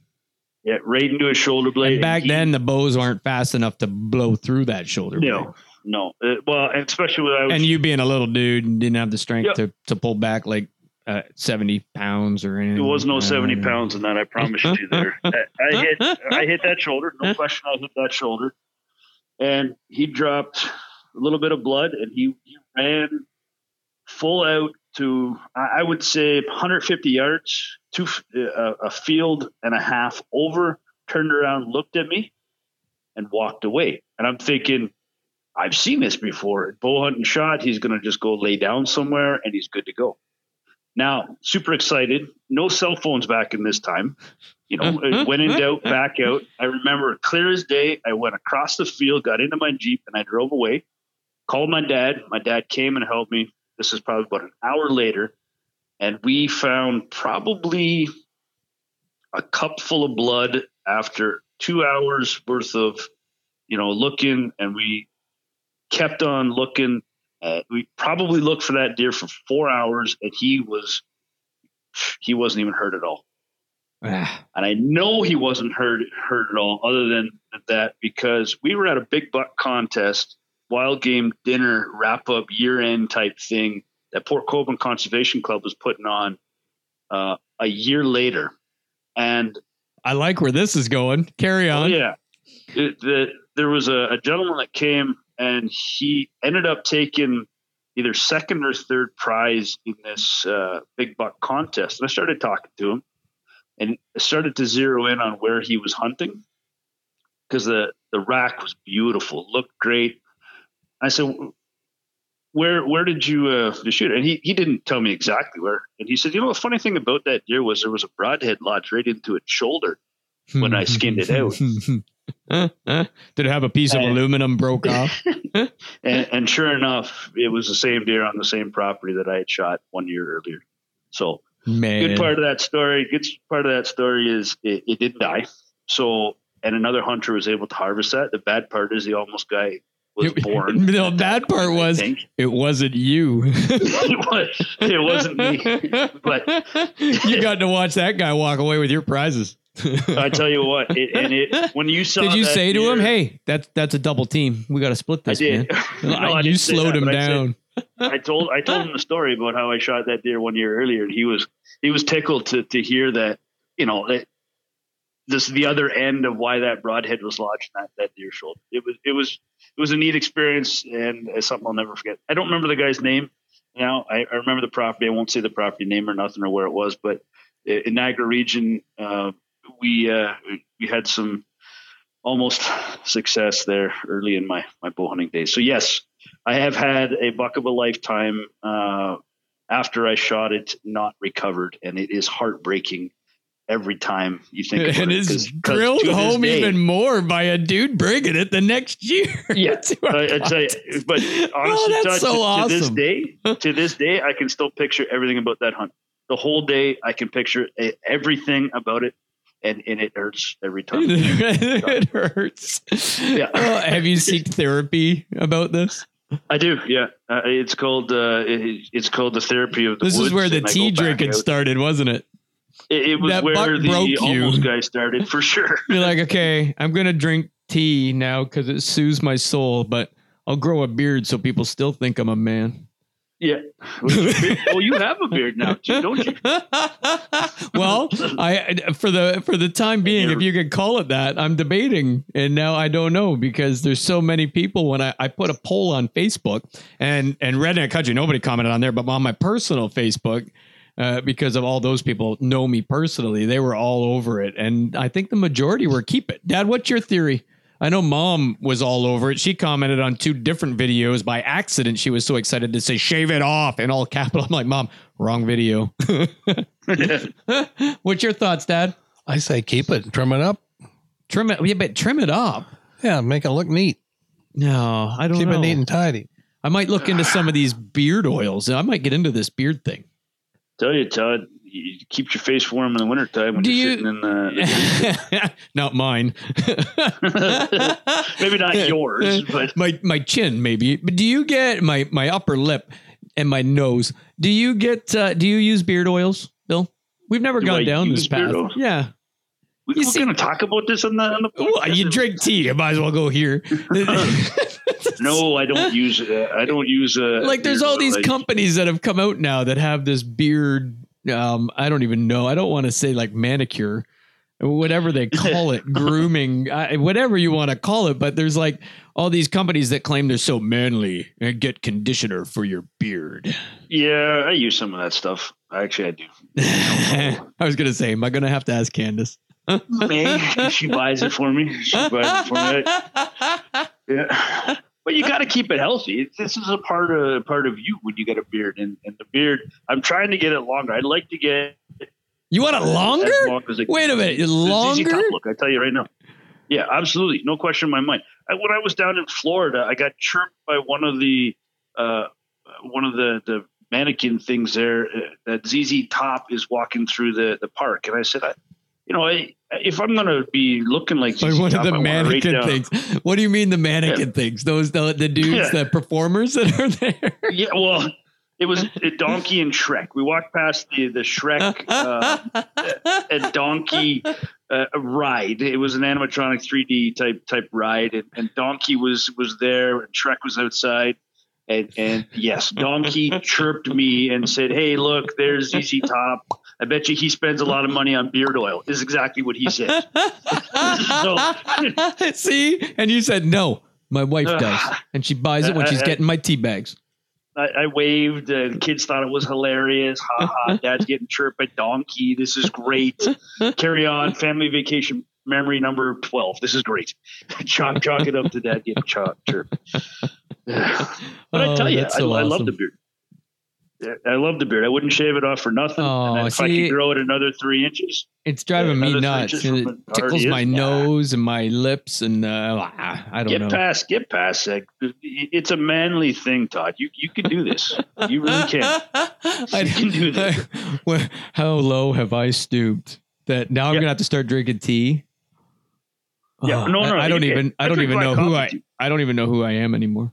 yeah right into his shoulder blade. And back he- then, the bows aren't fast enough to blow through that shoulder. blade. no, no. Uh, well, and especially when I was And you being a little dude and didn't have the strength Yep. to, to pull back like uh, 70 pounds or anything. There was no 70 pounds in that. I promise you there. *laughs* I, I hit, I hit that shoulder. No question. I hit that shoulder. And he dropped a little bit of blood and he, he ran full out to, I would say 150 yards, two, uh, a field and a half over, turned around, looked at me and walked away. And I'm thinking, I've seen this before. Bow hunting shot. He's going to just go lay down somewhere and he's good to go. Now, super excited. No cell phones back in this time. You know, it when in doubt, back out. I remember clear as day. I went across the field, got into my Jeep, and I drove away. Called my dad. My dad came and helped me. This is probably about an hour later. And we found probably a cup full of blood after two hours worth of, you know, looking. And we kept on looking. Uh, we probably looked for that deer for four hours, and he was he wasn't even hurt at all. Ah, And I know he wasn't hurt hurt at all, other than that, because we were at a big buck contest, wild game dinner wrap up year end type thing that Port Colborne Conservation Club was putting on uh, a year later, and I like where this is going. Carry Oh on. yeah, it, the, there was a, a gentleman that came and he ended up taking either second or third prize in this uh, big buck contest. And I started talking to him, and I started to zero in on where he was hunting because the the rack was beautiful, looked great. I said. Where where did you uh, shoot? it?" And he, he didn't tell me exactly where. And he said, you know, the funny thing about that deer was there was a broadhead lodged right into its shoulder. when I skinned it out. *laughs* Did it have a piece of Uh, aluminum broke off? *laughs* *laughs* and, and sure enough, it was the same deer on the same property that I had shot one year earlier. So Man. good part of that story. Good part of that story is it, it did die. So and another hunter was able to harvest that. The bad part is the almost guy was It- *laughs* born. the bad part was it wasn't you. *laughs* *laughs* it was it wasn't me. But you got to watch that guy walk away with your prizes. I tell you what, it, and it when you saw Did you that say to him, "Hey, that's that's a double team. We got to split I this, did. man." No, I you slowed that, him but I said- down. I told I told him the story about how I shot that deer one year earlier, and he was he was tickled to to hear that you know that this the other end of why that broadhead was lodged in that that deer shoulder. It was it was it was a neat experience and it's something I'll never forget. I don't remember the guy's name now. I, I remember the property. I won't say the property name or nothing or where it was, but in Niagara region, uh, we uh, we had some almost success there early in my my bow hunting days. So yes, I have had a buck of a lifetime uh, after I shot it, not recovered, and it is heartbreaking every time you think *laughs* and it. it's 'cause drilled home day- even more by a dude bringing it the next year. *laughs* Yeah, I, tell you, but honestly, oh, that's so to, awesome. to this day, *laughs* to this day, I can still picture everything about that hunt. The whole day, I can picture e- everything about it, and, and it hurts every time. it hurts. Yeah. Oh, have you seeked therapy about this? I do, yeah. Uh, it's called uh, it, it's called the therapy of the This is where the tea drinking started, wasn't it? It, it was that where the broke you. almost guy started for sure. *laughs* You're like, okay, I'm gonna drink tea now because it soothes my soul, but I'll grow a beard so people still think I'm a man. Yeah. oh, you have a beard now, too, don't you? *laughs* well, I for the for the time being, if you could call it that, I'm debating, and now I don't know because there's so many people. When I, I put a poll on Facebook and and Redneck Country, nobody commented on there, but on my personal Facebook. Uh, because of all those people know me personally, they were all over it, and I think the majority were keep it. Dad, what's your theory? I know mom was all over it. She commented on two different videos by accident. She was so excited to say shave it off in all capital. I'm like, mom, wrong video. *laughs* What's your thoughts, Dad? I say keep it, trim it up. Trim it, yeah, but trim it up. Yeah, make it look neat. No, I don't Keep know. it neat and tidy. I might look into some of these beard oils. I might get into this beard thing. Tell you, Todd, you keep your face warm in the wintertime when Do you're you- sitting in the. *laughs* Not mine. *laughs* Maybe not yours, *laughs* but my my chin maybe. But do you get my my upper lip and my nose? Do you get uh, do you use beard oils, Bill? We've never Do gone I down this path. Yeah. we, see- going to talk about this on the. On the Well, you drink tea. You might as well go here. *laughs* No, I don't use. Uh, I don't use. Uh, like there's all these companies that have come out now that have this beard um i don't even know i don't want to say like manicure whatever they *laughs* call it grooming I, whatever you want to call it but there's like all these companies that claim they're so manly and get conditioner for your beard Yeah, I use some of that stuff. Actually, I do. *laughs* i was gonna say am i gonna have to ask candace May she buys it for me. She buys it for me. Yeah, *laughs* but you got to keep it healthy. This is a part of part of you when you get a beard, and, and the beard. I'm trying to get it longer. I'd like to get you want it as longer long as it- Wait a minute, It's easy longer? top look. I tell you right now. Yeah, absolutely, no question in my mind. I, when I was down in Florida, I got chirped by one of the uh, one of the the mannequin things there. Uh, that ZZ Top is walking through the the park, and I said, I, you know, if I'm going to be looking like one of the I mannequin down- things what do you mean the mannequin things those the, the dudes Yeah. the performers that are there Yeah, well, it was a donkey and Shrek. We walked past the the Shrek uh, a donkey uh, ride. It was an animatronic 3D type type ride, and, and Donkey was was there, and Shrek was outside. And, and yes, Donkey chirped me and said, "Hey, look, there's ZZ Top. I bet you he spends a lot of money on beard oil." Is exactly what he said. *laughs* So- *laughs* See, and you said no. My wife Uh, does, and she buys it when she's getting my tea bags. I, I waved. The kids thought it was hilarious. Ha ha! *laughs* Dad's getting chirped by donkey. This is great. Carry on. Family vacation memory number twelve. This is great. chalk chalk it up to dad getting chalk chirped. *sighs* but I Oh, tell you, I, that's so I love the beard. I love the beard. I wouldn't shave it off for nothing. Oh, and if I see- could grow it another three inches, It's driving me nuts. and It tickles my is- nose and my lips, and uh, I don't get know. past, get past that. It's a manly thing, Todd. You you can do this. You really can. *laughs* I, You can do this. *laughs* Well, How low have I stooped that now I'm Yeah. gonna have to start drinking tea? Yeah, Oh, no, no, I, I don't even. I I don't even know who I. I don't even know who I am anymore.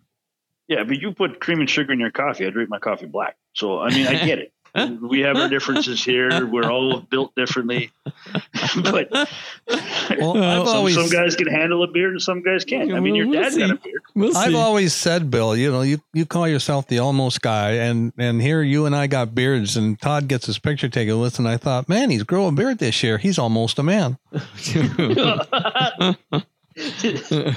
Yeah, but you put cream and sugar in your coffee. I drink my coffee black. So I mean, I get it. *laughs* we have our differences here. We're all built differently. *laughs* but Well, Well, some, always some guys can handle a beard and some guys can't. I mean, your We'll dad see. got a beard. We'll I've see. always said, Bill, you know, you, you call yourself the almost guy, and and here you and I got beards, and Todd gets his picture taken with, and I thought, man, he's growing a beard this year. He's almost a man. *laughs* *laughs*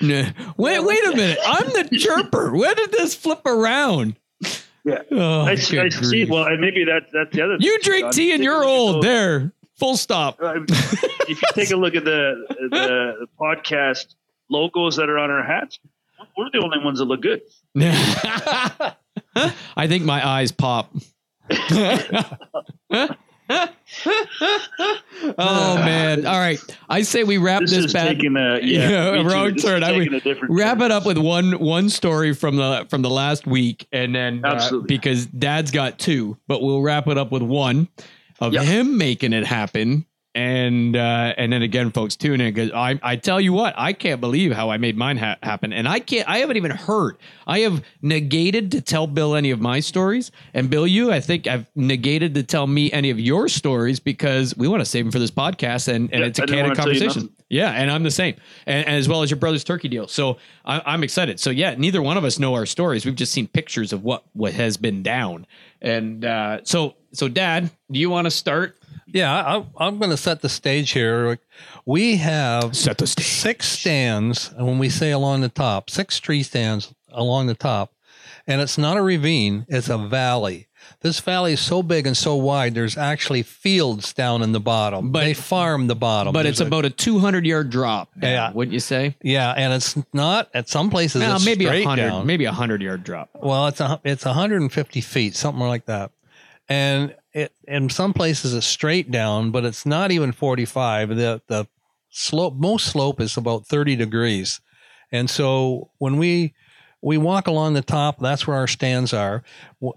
Wait, wait a minute. I'm the chirper. When did this flip around? Yeah. Oh, I, I see. Well, and maybe that that's the other. you thing, drink John. tea and you're old. There. Full stop. Uh, *laughs* if you take a look at the, the podcast logos that are on our hats, we're the only ones that look good. *laughs* I think my eyes pop. *laughs* oh man! All right, I say we wrap This, this, is bad. taking a Yeah, *laughs* yeah, a me too. wrong This is turn. I taking would a different wrap it up with one one story from the from the last week, and then uh, because Dad's got two, but we'll wrap it up with one of Yeah. him making it happen. And uh, and then again, folks, tune in because I I tell you what, I can't believe how I made mine ha- happen, and I can't. I haven't even heard. I have negated to tell Bill any of my stories, and Bill, you, I think I've negated to tell me any of your stories because we want to save them for this podcast, and and Yeah, it's a candid wanna tell you conversation. Yeah, and I'm the same, and, and as well as your brother's turkey deal. So I, I'm excited. So yeah, neither one of us know our stories. We've just seen pictures of what what has been down, and uh, so so Dad, do you want to start? Yeah, I, I'm going to set the stage here. We have Set the stage. six stands, and when we say along the top, six tree stands along the top, and it's not a ravine; it's a valley. This valley is so big and so wide. There's actually fields down in the bottom. But- they farm the bottom, But There's it's a- about a 200 yard drop. Yeah. wouldn't you say? yeah, and it's not at some places. Well, it's maybe a hundred, maybe a hundred yard drop. Well, it's a it's 150 feet, something like that, and it in some places it's straight down, but it's not even 45. The the slope most slope is about 30 degrees, and so when we we walk along the top, that's where our stands are.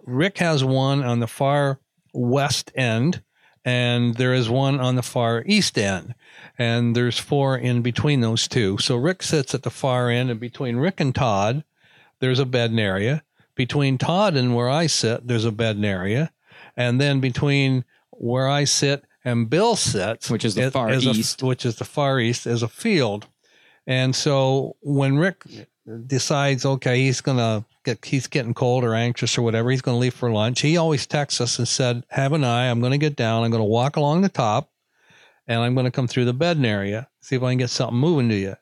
Rick has one on the far west end, and there is one on the far east end, and there's four in between those two. So Rick sits at the far end, and between Rick and Todd, there's a bedding area. Between Todd and where I sit, there's a bedding area, and then between where I sit and Bill sits, Which is the it- far a- east. which is the far east, is a field. And so when Rick decides, okay, he's gonna get, he's getting cold or anxious or whatever, he's gonna leave for lunch. He always texts us and said, "Have an eye. I'm gonna get down. I'm gonna walk along the top, and I'm gonna come through the bedding area, see if I can get something moving to you."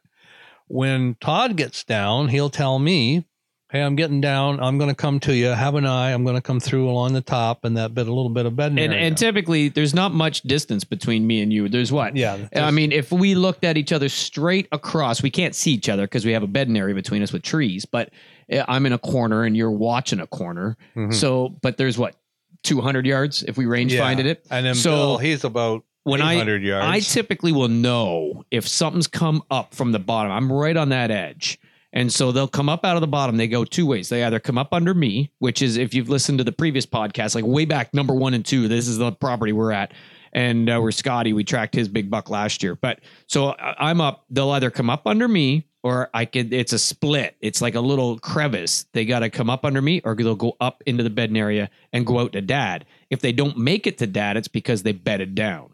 When Todd gets down, he'll tell me, "Hey, I'm getting down. I'm gonna come to you. Have an eye. I'm gonna come through along the top and that bit, a little bit of bedding And area." and typically there's not much distance between me and you. There's what? yeah, I mean, if we looked at each other straight across, we can't see each other because we have a bedding area between us with trees. But uh, I'm in a corner and you're watching a corner. Mhm. So, but there's what 200 yards if we range Yeah. finded it. and then so Bill, he's about when I 800 yards. I typically will know if something's come up from the bottom. I'm right on that edge. And so they'll come up out of the bottom. They go two ways. They either come up under me, which is if you've listened to the previous podcast, like way back number one and two, this is the property we're at. And uh, we're Scotty. We tracked his big buck last year. But so I'm up. They'll either come up under me or I could, it's a split. It's like a little crevice. They got to come up under me or they'll go up into the bedding area and go out to dad. If they don't make it to dad, it's because they bedded down.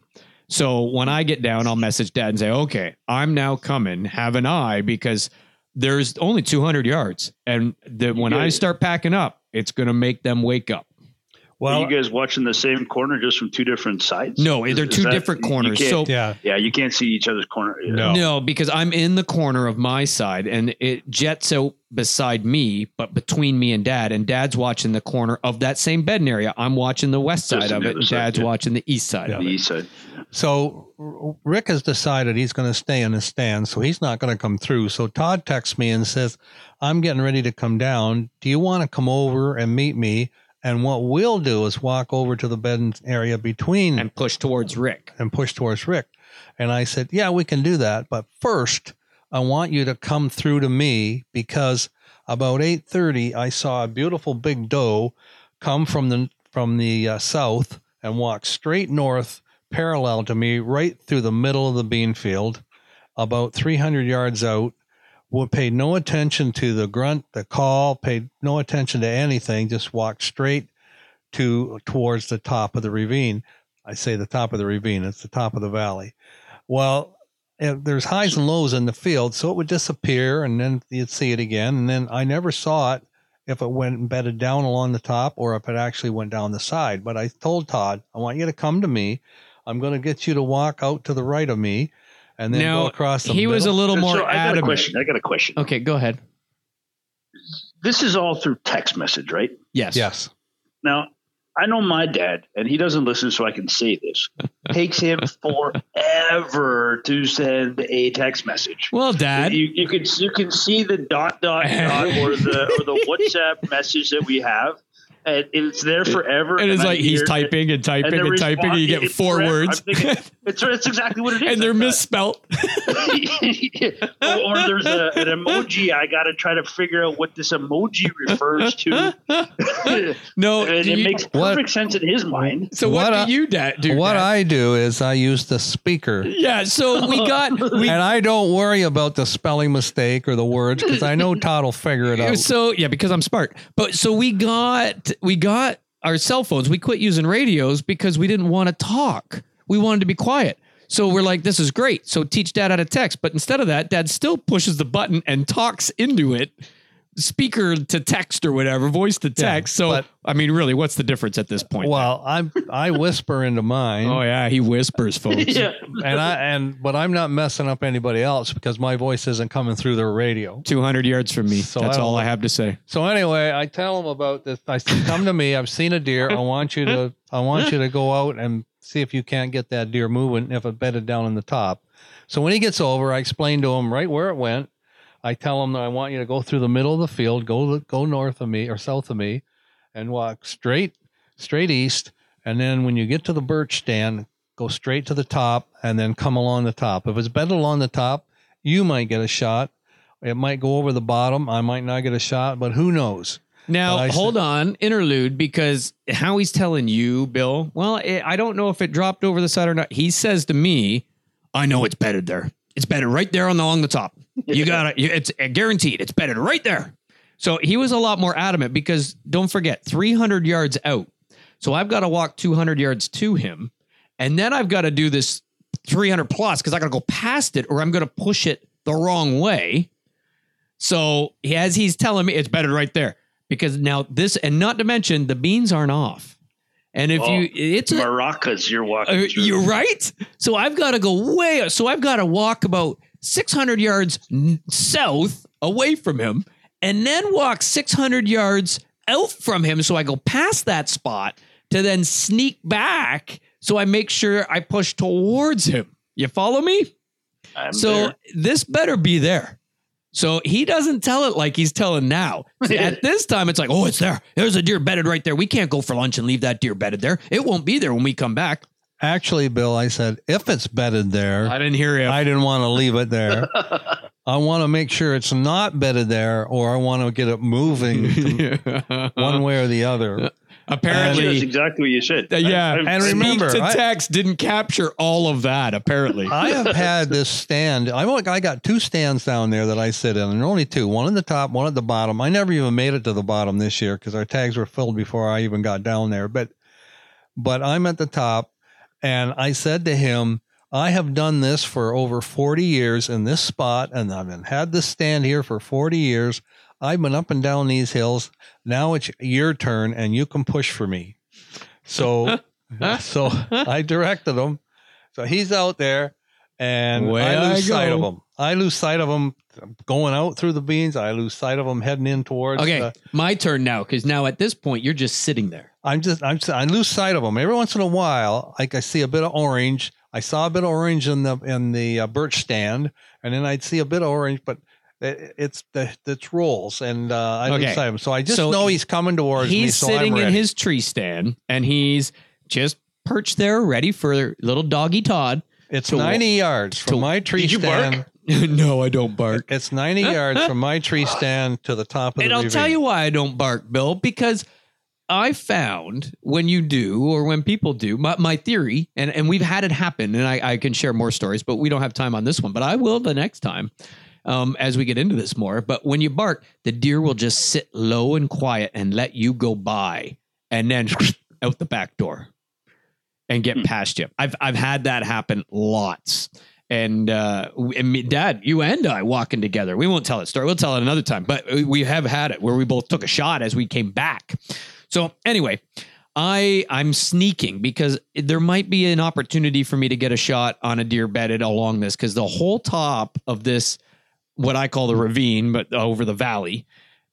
So when I get down, I'll message dad and say, okay, I'm now coming. Have an eye because there's only 200 yards. And the, when I start packing up, it's going to make them wake up. Are you guys watching the same corner just from two different sides? No, Is- they're two that- different you corners. So yeah, yeah, you can't see each other's corner. No. No, because I'm in the corner of my side and it jets out beside me, but between me and dad. And dad's watching the corner of that same bedding area. I'm watching the west side of it. And side, dad's yeah. watching the east side Yeah. of The it. east side. So Rick has decided he's going to stay in his stand, so he's not going to come through. So Todd texts me and says, "I'm getting ready to come down. Do you want to come over and meet me?" And what we'll do is walk over to the bed area between And push towards Rick. and push towards Rick. And I said, "Yeah, we can do that, but first, I want you to come through to me because about 8:30 I saw a beautiful big doe come from the from the uh, south and walk straight north parallel to me right through the middle of the bean field about 300 yards out would pay no attention to the grunt the call paid no attention to anything just walked straight to towards the top of the ravine. I say the top of the ravine it's the top of the valley. Well eh, there's highs and lows in the field so it would disappear and then you'd see it again and then i never saw it if it went and bedded down along the top or if it actually went down the side. But i told todd i want you to come to me. I'm going to get you to walk out to the right of me and then Now, go across the He was a middle. little more so I got a question. I got a question. Okay, go ahead. This is all through text message, right? Yes. yes Now, I know my dad, and he doesn't listen, so I can say this. *laughs* takes him forever to send a text message. Well, Dad. You, you can you can see the dot dot dot or the or the *laughs* WhatsApp message that we have, and it's there forever. and it's I like he's typing and typing the and, typing, and you get four words, I'm thinking, *laughs* it's it's exactly what it is. and they're I thought. misspelt. *laughs* or, or there's a, an emoji. I got to try to figure out what this emoji refers to. *laughs* no, and it you- makes What- perfect sense in his mind. so what, what do I- you dad do? what Dad? I do is I use the speaker. yeah, so we got *laughs* we and I don't worry about the spelling mistake or the words because I know Todd will figure it out. So yeah, because I'm smart. But so we got we got our cell phones. We quit using radios because we didn't want to talk. We wanted to be quiet. So we're like, this is great. So teach dad how to text. But instead of that, dad still pushes the button and talks into it, speaker to text or whatever, voice to text. so but- I mean, really, what's the difference at this point? Well, I'm I whisper into mine, oh yeah, he whispers, folks. *laughs* Yeah. and I and but I'm not messing up anybody else because my voice isn't coming through their radio. 200 yards from me. So That's I all I have to say. So anyway, I tell him about this. I said, "Come to me. I've seen a deer. I want you to I want *laughs* you to go out and see if you can't get that deer moving if it bedded down in the top." So when he gets over, I explain to him right where it went. I tell him that I want you to go through the middle of the field, go go north of me or south of me, and walk straight straight east. And then when you get to the birch stand, go straight to the top and then come along the top. If it's bedded along the top, you might get a shot. It might go over the bottom. I might not get a shot, but who knows? Now, hold on, interlude, because how he's telling you, Bill, well, it, I don't know if it dropped over the side or not. He says to me, I know it's bedded there. It's bedded right there on the, along the top. You *laughs* got it. It's uh, guaranteed. It's bedded right there. So he was a lot more adamant because don't forget, 300 yards out. So I've got to walk 200 yards to him. And then I've got to do this 300 plus because I got to go past it or I'm going to push it the wrong way. So as he's telling me, it's bedded right there because now this, and not to mention the beans aren't off. And if Oh, you, it's a, Maracas, you're walking. uh, through. you're right. So I've got to go way. So I've got to walk about 600 yards n- south away from him, and then walk 600 yards out from him. So I go past that spot to then sneak back. So I make sure I push towards him. You follow me? I'm so there. this better be there. So he doesn't tell it like he's telling now. See, *laughs* At this time, it's like, oh, it's there. There's a deer bedded right there. We can't go for lunch and leave that deer bedded there. It won't be there when we come back. Actually, Bill, I said if it's bedded there, I didn't hear you. I didn't want to leave it there. *laughs* I want to make sure it's not bedded there, or I want to get it moving to *laughs* one way or the other. That's apparently, exactly what you said. uh, yeah. I- I- And remember, Speak to I- text didn't capture all of that. Apparently, I have had this stand. I want- I got two stands down there that I sit in, and there are only two. One at the top, one at the bottom. I never even made it to the bottom this year because our tags were filled before I even got down there. But but I'm at the top, and I said to him, I have done this for over 40 years in this spot, and I've been, had this stand here for 40 years. I've been up and down these hills. Now it's your turn, and you can push for me. So, *laughs* so I directed him. So he's out there, and Way I lose I sight of him. I lose sight of him going out through the beans. I lose sight of him heading in towards. okay, the- my turn now. Because now at this point, you're just sitting there. I'm just I'm I lose sight of him every once in a while. Like I see a bit of orange. I saw a bit of orange in the in the uh, birch stand, and then I'd see a bit of orange, but it's the it's rolls, and uh, I Okay. of. So I just So know he's coming towards me. He's So sitting I'm in his tree stand, and he's just perched there, ready for little doggy Todd. It's to- 90 yards from to- my tree Did you bark? stand. *laughs* no, I don't bark. It's 90 yards from my tree *laughs* stand to the top of And the I'll tell you why I don't bark, Bill, because I found when you do, or when people do, my, my theory, and, and we've had it happen, and I, I can share more stories, but we don't have time on this one, but I will the next time um, as we get into this more. But when you bark, the deer will just sit low and quiet and let you go by and then *laughs* out the back door and get Hmm. past you. I've, I've had that happen lots. And, uh, and me, dad, you and I walking together. We won't tell that story. We'll tell it another time. But we- we have had it where we both took a shot as we came back. So anyway, I I'm sneaking because there might be an opportunity for me to get a shot on a deer bedded along this because the whole top of this, what I call the ravine, but over the valley,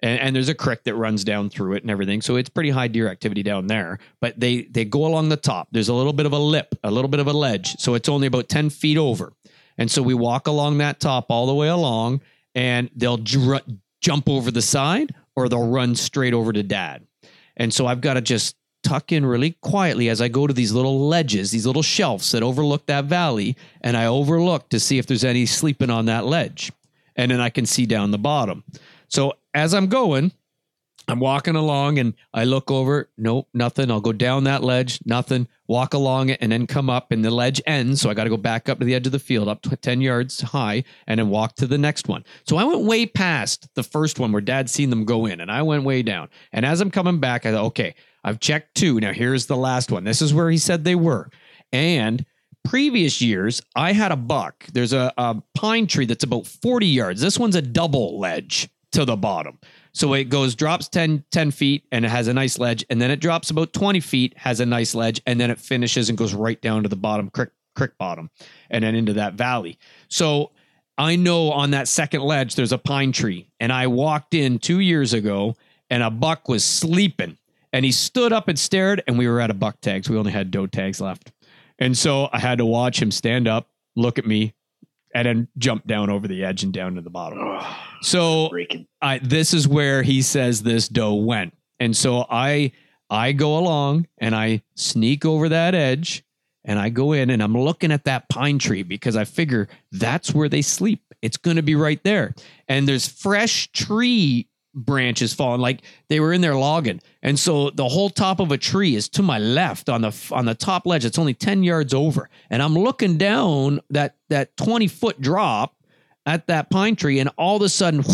and, and there's a creek that runs down through it and everything. So it's pretty high deer activity down there. But they they go along the top. There's a little bit of a lip, a little bit of a ledge. So it's only about 10 feet over. And so we walk along that top all the way along, and they'll dr- jump over the side or they'll run straight over to dad. And so I've got to just tuck in really quietly as I go to these little ledges, these little shelves that overlook that valley, and I overlook to see if there's any sleeping on that ledge. And then I can see down the bottom. So as I'm going, I'm walking along and I look over, nope, nothing. I'll go down that ledge, nothing. Walk along it and then come up and the ledge ends. So I got to go back up to the edge of the field, up to 10 yards high, and then walk to the next one. So I went way past the first one where dad seen them go in and I went way down. And as I'm coming back, I thought, okay, I've checked two. Now here's the last one. This is where he said they were. And previous years, I had a buck. There's a, a pine tree that's about 40 yards. This one's a double ledge to the bottom. So it goes, drops 10, 10 feet and it has a nice ledge. And then it drops about 20 feet, has a nice ledge. And then it finishes and goes right down to the bottom, creek, creek bottom, and then into that valley. So I know on that second ledge, there's a pine tree. And I walked in two years ago and a buck was sleeping and he stood up and stared. And we were out of buck tags. We only had doe tags left. And so I had to watch him stand up, look at me, and then jump down over the edge and down to the bottom. Oh, So. I, this is where he says this doe went. And so I I go along and I sneak over that edge and I go in and I'm looking at that pine tree because I figure that's where they sleep. It's going to be right there. And there's fresh tree branches falling like they were in there logging. And so the whole top of a tree is to my left on the on the top ledge. It's only 10 yards over. And i'm looking down that that 20 foot drop at that pine tree and all of a sudden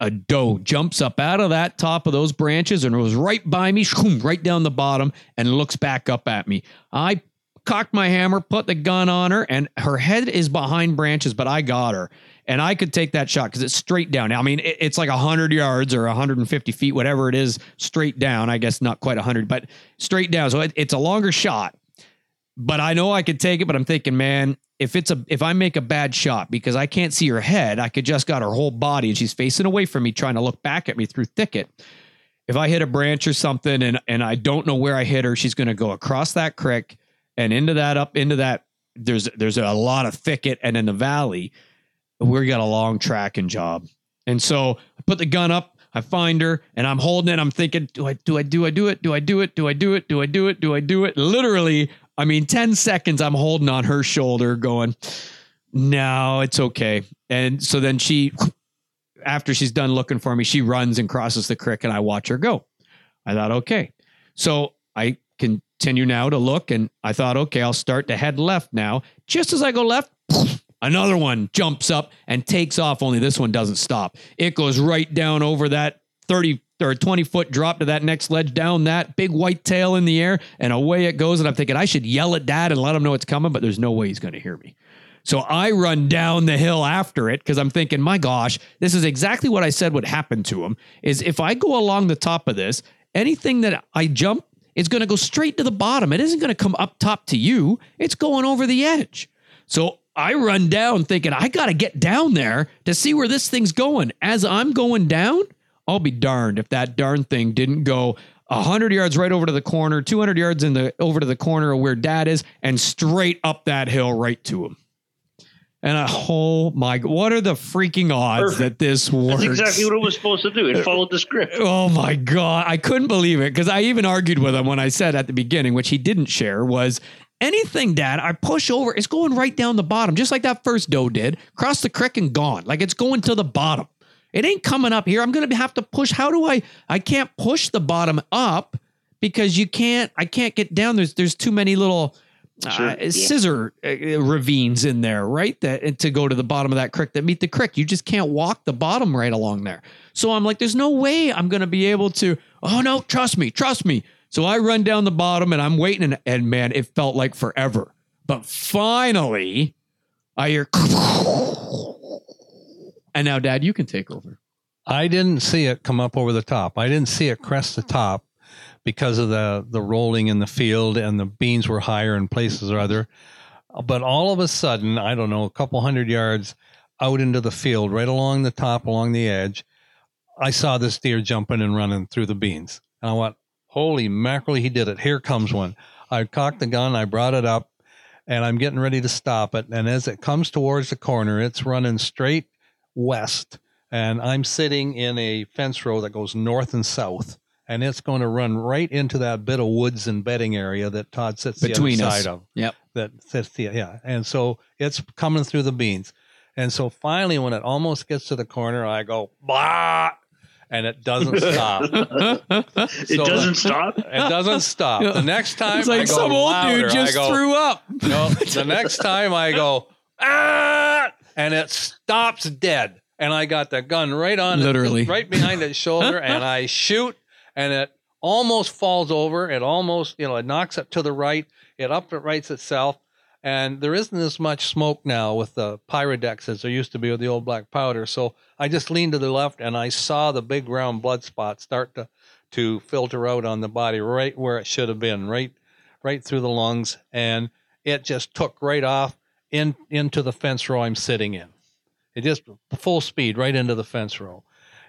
a doe jumps up out of that top of those branches and it was right by me right down the bottom and looks back up at me. I cocked my hammer put the gun on her and her head is behind branches but i got her and I could take that shot because it's straight down. I mean, it, it's like 100 yards or 150 feet, whatever it is, straight down. I guess not quite 100, but straight down. So it, it's a longer shot. But I know I could take it. But I'm thinking, man, if it's a if I make a bad shot because I can't see her head, I could just got her whole body and she's facing away from me, trying to look back at me through thicket. If I hit a branch or something and and I don't know where I hit her, she's going to go across that creek and into that up into that. There's there's a lot of thicket and in the valley we got a long tracking job. And so I put the gun up, I find her, and I'm holding it. I'm thinking, do I do I do I do it? Do I do it? Do I do it? Do I do it? Do I do it? Literally, I mean, 10 seconds I'm holding on her shoulder, going, No, it's okay. And so then she after she's done looking for me, she runs and crosses the creek and I watch her go. I thought, okay. So I continue now to look and I thought, okay, I'll start to head left now. Just as I go left, Another one jumps up and takes off, only this one doesn't stop. It goes right down over that 30 or 20 foot drop to that next ledge, down that big white tail in the air, and away it goes. And I'm thinking, I should yell at dad and let him know it's coming, but there's no way he's going to hear me. So I run down the hill after it because I'm thinking, my gosh, this is exactly what I said would happen to him. Is if I go along the top of this, anything that I jump is going to go straight to the bottom. It isn't going to come up top to you. It's going over the edge. So I run down thinking I got to get down there to see where this thing's going. As I'm going down, I'll be darned if that darn thing didn't go 100 yards right over to the corner, 200 yards in the over to the corner of where dad is and straight up that hill right to him. And I, oh my, what are the freaking odds Perfect. that this works? That's exactly what it was supposed to do. It followed the script. *laughs* Oh my God. I couldn't believe it because I even argued with him when I said at the beginning, which he didn't share, was anything, Dad, I push over, it's going right down the bottom, just like that first doe did. Cross the creek and gone. Like it's going to the bottom. It ain't coming up here. I'm going to have to push. How do I? I can't push the bottom up because you can't. I can't get down. There's there's too many little uh, sure, uh, yeah. scissor uh, ravines in there, right? That to go to the bottom of that creek that meet the creek. You just can't walk the bottom right along there. So I'm like, there's no way I'm going to be able to. Oh no, trust me, trust me. So I run down the bottom and I'm waiting, and, and man, it felt like forever. But finally, I hear, *laughs* and now, Dad, you can take over. I didn't see it come up over the top. I didn't see it crest the top because of the the rolling in the field and the beans were higher in places or other. But all of a sudden, I don't know, a couple hundred yards out into the field, right along the top, along the edge, I saw this deer jumping and running through the beans. And I went, Holy mackerel, he did it. Here comes one. I cocked the gun, I brought it up, and I'm getting ready to stop it. And as it comes towards the corner, it's running straight west. And I'm sitting in a fence row that goes north and south. And it's going to run right into that bit of woods and bedding area that Todd sits Between the other us. side of. Yep. That sits the yeah. And so it's coming through the beans. And so finally, when it almost gets to the corner, I go, bah, and it doesn't stop. *laughs* it so doesn't stop. It doesn't stop. The next time, it's like I go some old louder, dude just go, threw up. No, the next time I go ah, and it stops dead, and I got the gun right on, literally it, right behind its shoulder, and I *laughs* shoot, and it almost falls over. It almost, you know, it knocks it to the right. It uprights itself, and there isn't as much smoke now with the Pyrodex as there used to be with the old black powder. So I just leaned to the left and I saw the big round blood spot start to to filter out on the body right where it should have been, right right through the lungs, and it just took right off in into the fence row I'm sitting in. It just full speed right into the fence row,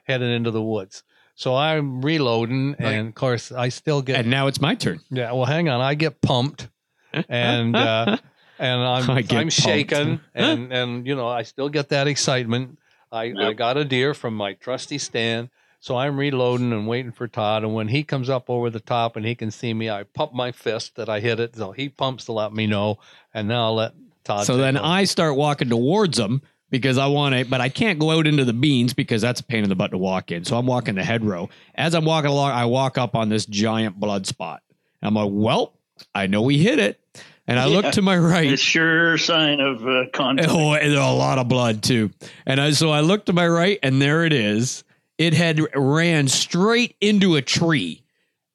headed into the woods. So I'm reloading, right. and of course I still get. And now it's my turn. Yeah, well, hang on, I get pumped, *laughs* and uh, and I'm *laughs* I'm shaken, and and you know I still get that excitement. I yep. I got a deer from my trusty stand, so I'm reloading and waiting for Todd. And when he comes up over the top and he can see me, I pump my fist that I hit it. So he pumps to let me know, and now I'll let Todd. So then over. I start walking towards him because I want to, but I can't go out into the beans because that's a pain in the butt to walk in. So I'm walking the hedgerow. As I'm walking along, I walk up on this giant blood spot. I'm like, well, I know we hit it. And I look to my right. It's sure sign of uh, contact. Oh, and a lot of blood too. And I, so I look to my right, and there it is. It had ran straight into a tree.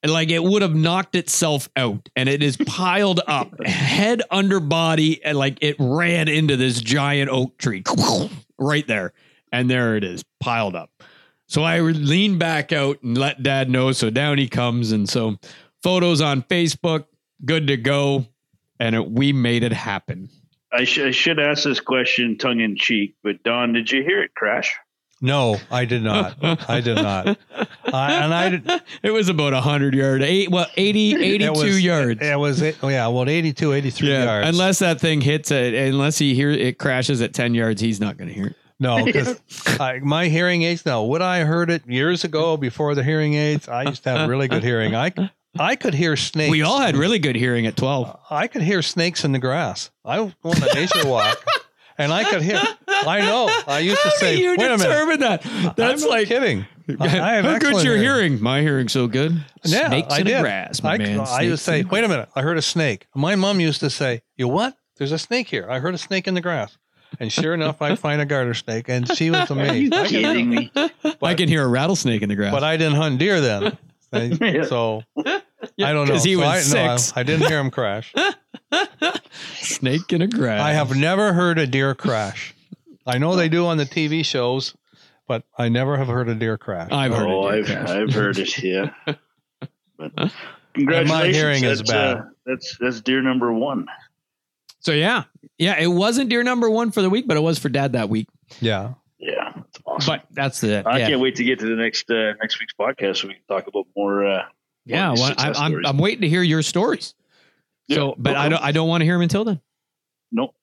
Like it would have knocked itself out, and it is piled *laughs* up, head under body, and like it ran into this giant oak tree *laughs* right there. And there it is, piled up. So I lean back out and let dad know. So down he comes. And so photos on Facebook, good to go. And it, we made it happen. I, sh- I should ask this question tongue in cheek, but Don, did you hear it crash? No, I did not. I did not. I, and I did, *laughs* It was about 100 yard, eight, well, 80, 82 it was, yards. It was, it, oh yeah, well, 82, 83 yards. Unless that thing hits it, unless he hear it crashes at 10 yards, he's not going to hear it. No, *laughs* because my hearing aids. Now, would I heard it years ago before the hearing aids? I used to have really good hearing. I I could hear snakes. We all had really good hearing at 12. I could hear snakes in the grass. I went on a nature walk, and I could hear. I know. I used to How say, do you "Wait a minute." determine that? That's I'm not like, kidding. I have how good's excellent your hearing. hearing? My hearing's so good. Yeah, Snakes I in did. the grass, my I, man. I used to say, in "Wait a minute! I heard a snake." My mom used to say, "You what? There's a snake here. I heard a snake in the grass." And sure enough, I find a garter snake, and she was *laughs* Are you amazed. I can- kidding me? I can hear a rattlesnake in the grass. but I didn't hunt deer then. I- *laughs* so I don't know. 'Cause he So was I, no, I- six. I, didn't hear him crash. *laughs* Snake in a grass. I have never heard a deer crash. I know they do on the TV shows, but I never have heard a deer crash. I've heard oh, it. I've, crash. I've heard it. *laughs* Yeah. But congratulations. hearing is bad. Uh, that's that's deer number one. So yeah, yeah, it wasn't deer number one for the week, but it was for dad that week. yeah. Yeah, awesome. But that's the I yeah. can't wait to get to the next uh, next week's podcast so we can talk about more. Uh, Yeah, Well, I, success I'm. I'm waiting to hear your stories. So, but no I don't I don't want to hear them until then. no,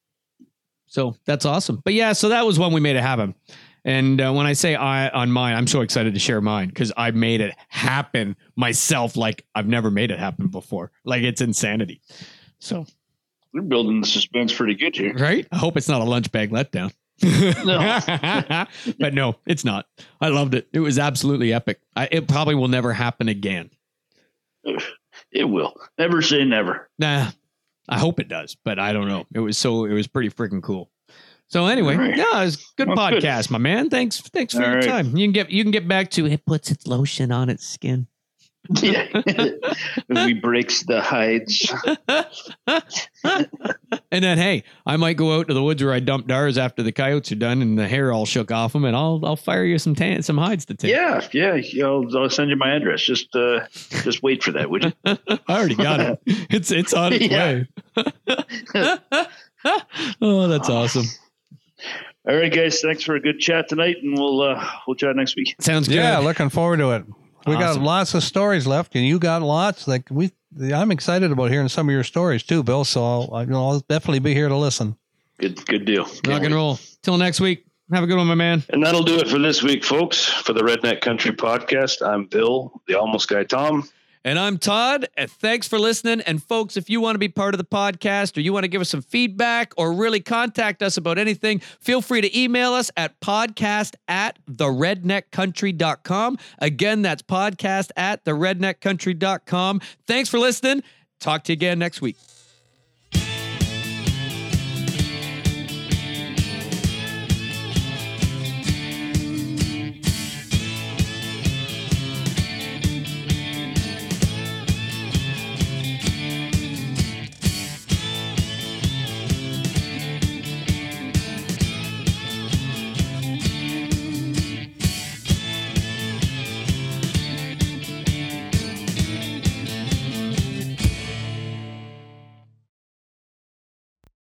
So that's awesome. But yeah, so that was when we made it happen. And uh, when I say I on mine, I'm so excited to share mine because I made it happen myself. Like I've never made it happen before. Like it's insanity. So we're building the suspense pretty good here. right, I hope it's not a lunch bag letdown. *laughs* but no, it's not. I loved it. It was absolutely epic. I, it probably will never happen again. It will. Never say never. Nah, I hope it does, but I don't know. It was so it was pretty freaking cool. So anyway, right. yeah, it was a good Well, good. podcast, my man. Thanks, thanks for All your right. time. You can get you can get back to it puts its lotion on its skin. Yeah. *laughs* we breaks the hides. *laughs* And then hey, I might go out to the woods where I dumped ours after the coyotes are done and the hair all shook off them, and I'll I'll fire you some tan some hides to take. Yeah, yeah. I'll, I'll send you my address. Just uh, just wait for that, would you? *laughs* I already got it. It's it's on its way. oh, that's awesome. All right, guys. Thanks for a good chat tonight, and we'll uh, we'll chat next week. Sounds good. Yeah, looking forward to it. We Awesome. got lots of stories left, and you got lots. Like we, I'm excited about hearing some of your stories too, Bill. So I'll, I- you know, I'll definitely be here to listen. Good good deal. Can't Rock and wait. roll. Till next week. Have a good one, my man. And that'll do it for this week, folks. For the Redneck Country Podcast, I'm Bill, the Almost Guy Tom. And I'm Todd. And thanks for listening. And folks, if you want to be part of the podcast or you want to give us some feedback or really contact us about anything, feel free to email us at podcast at theredneckcountry.com. Again, that's podcast at theredneckcountry.com. Thanks for listening. Talk to you again next week.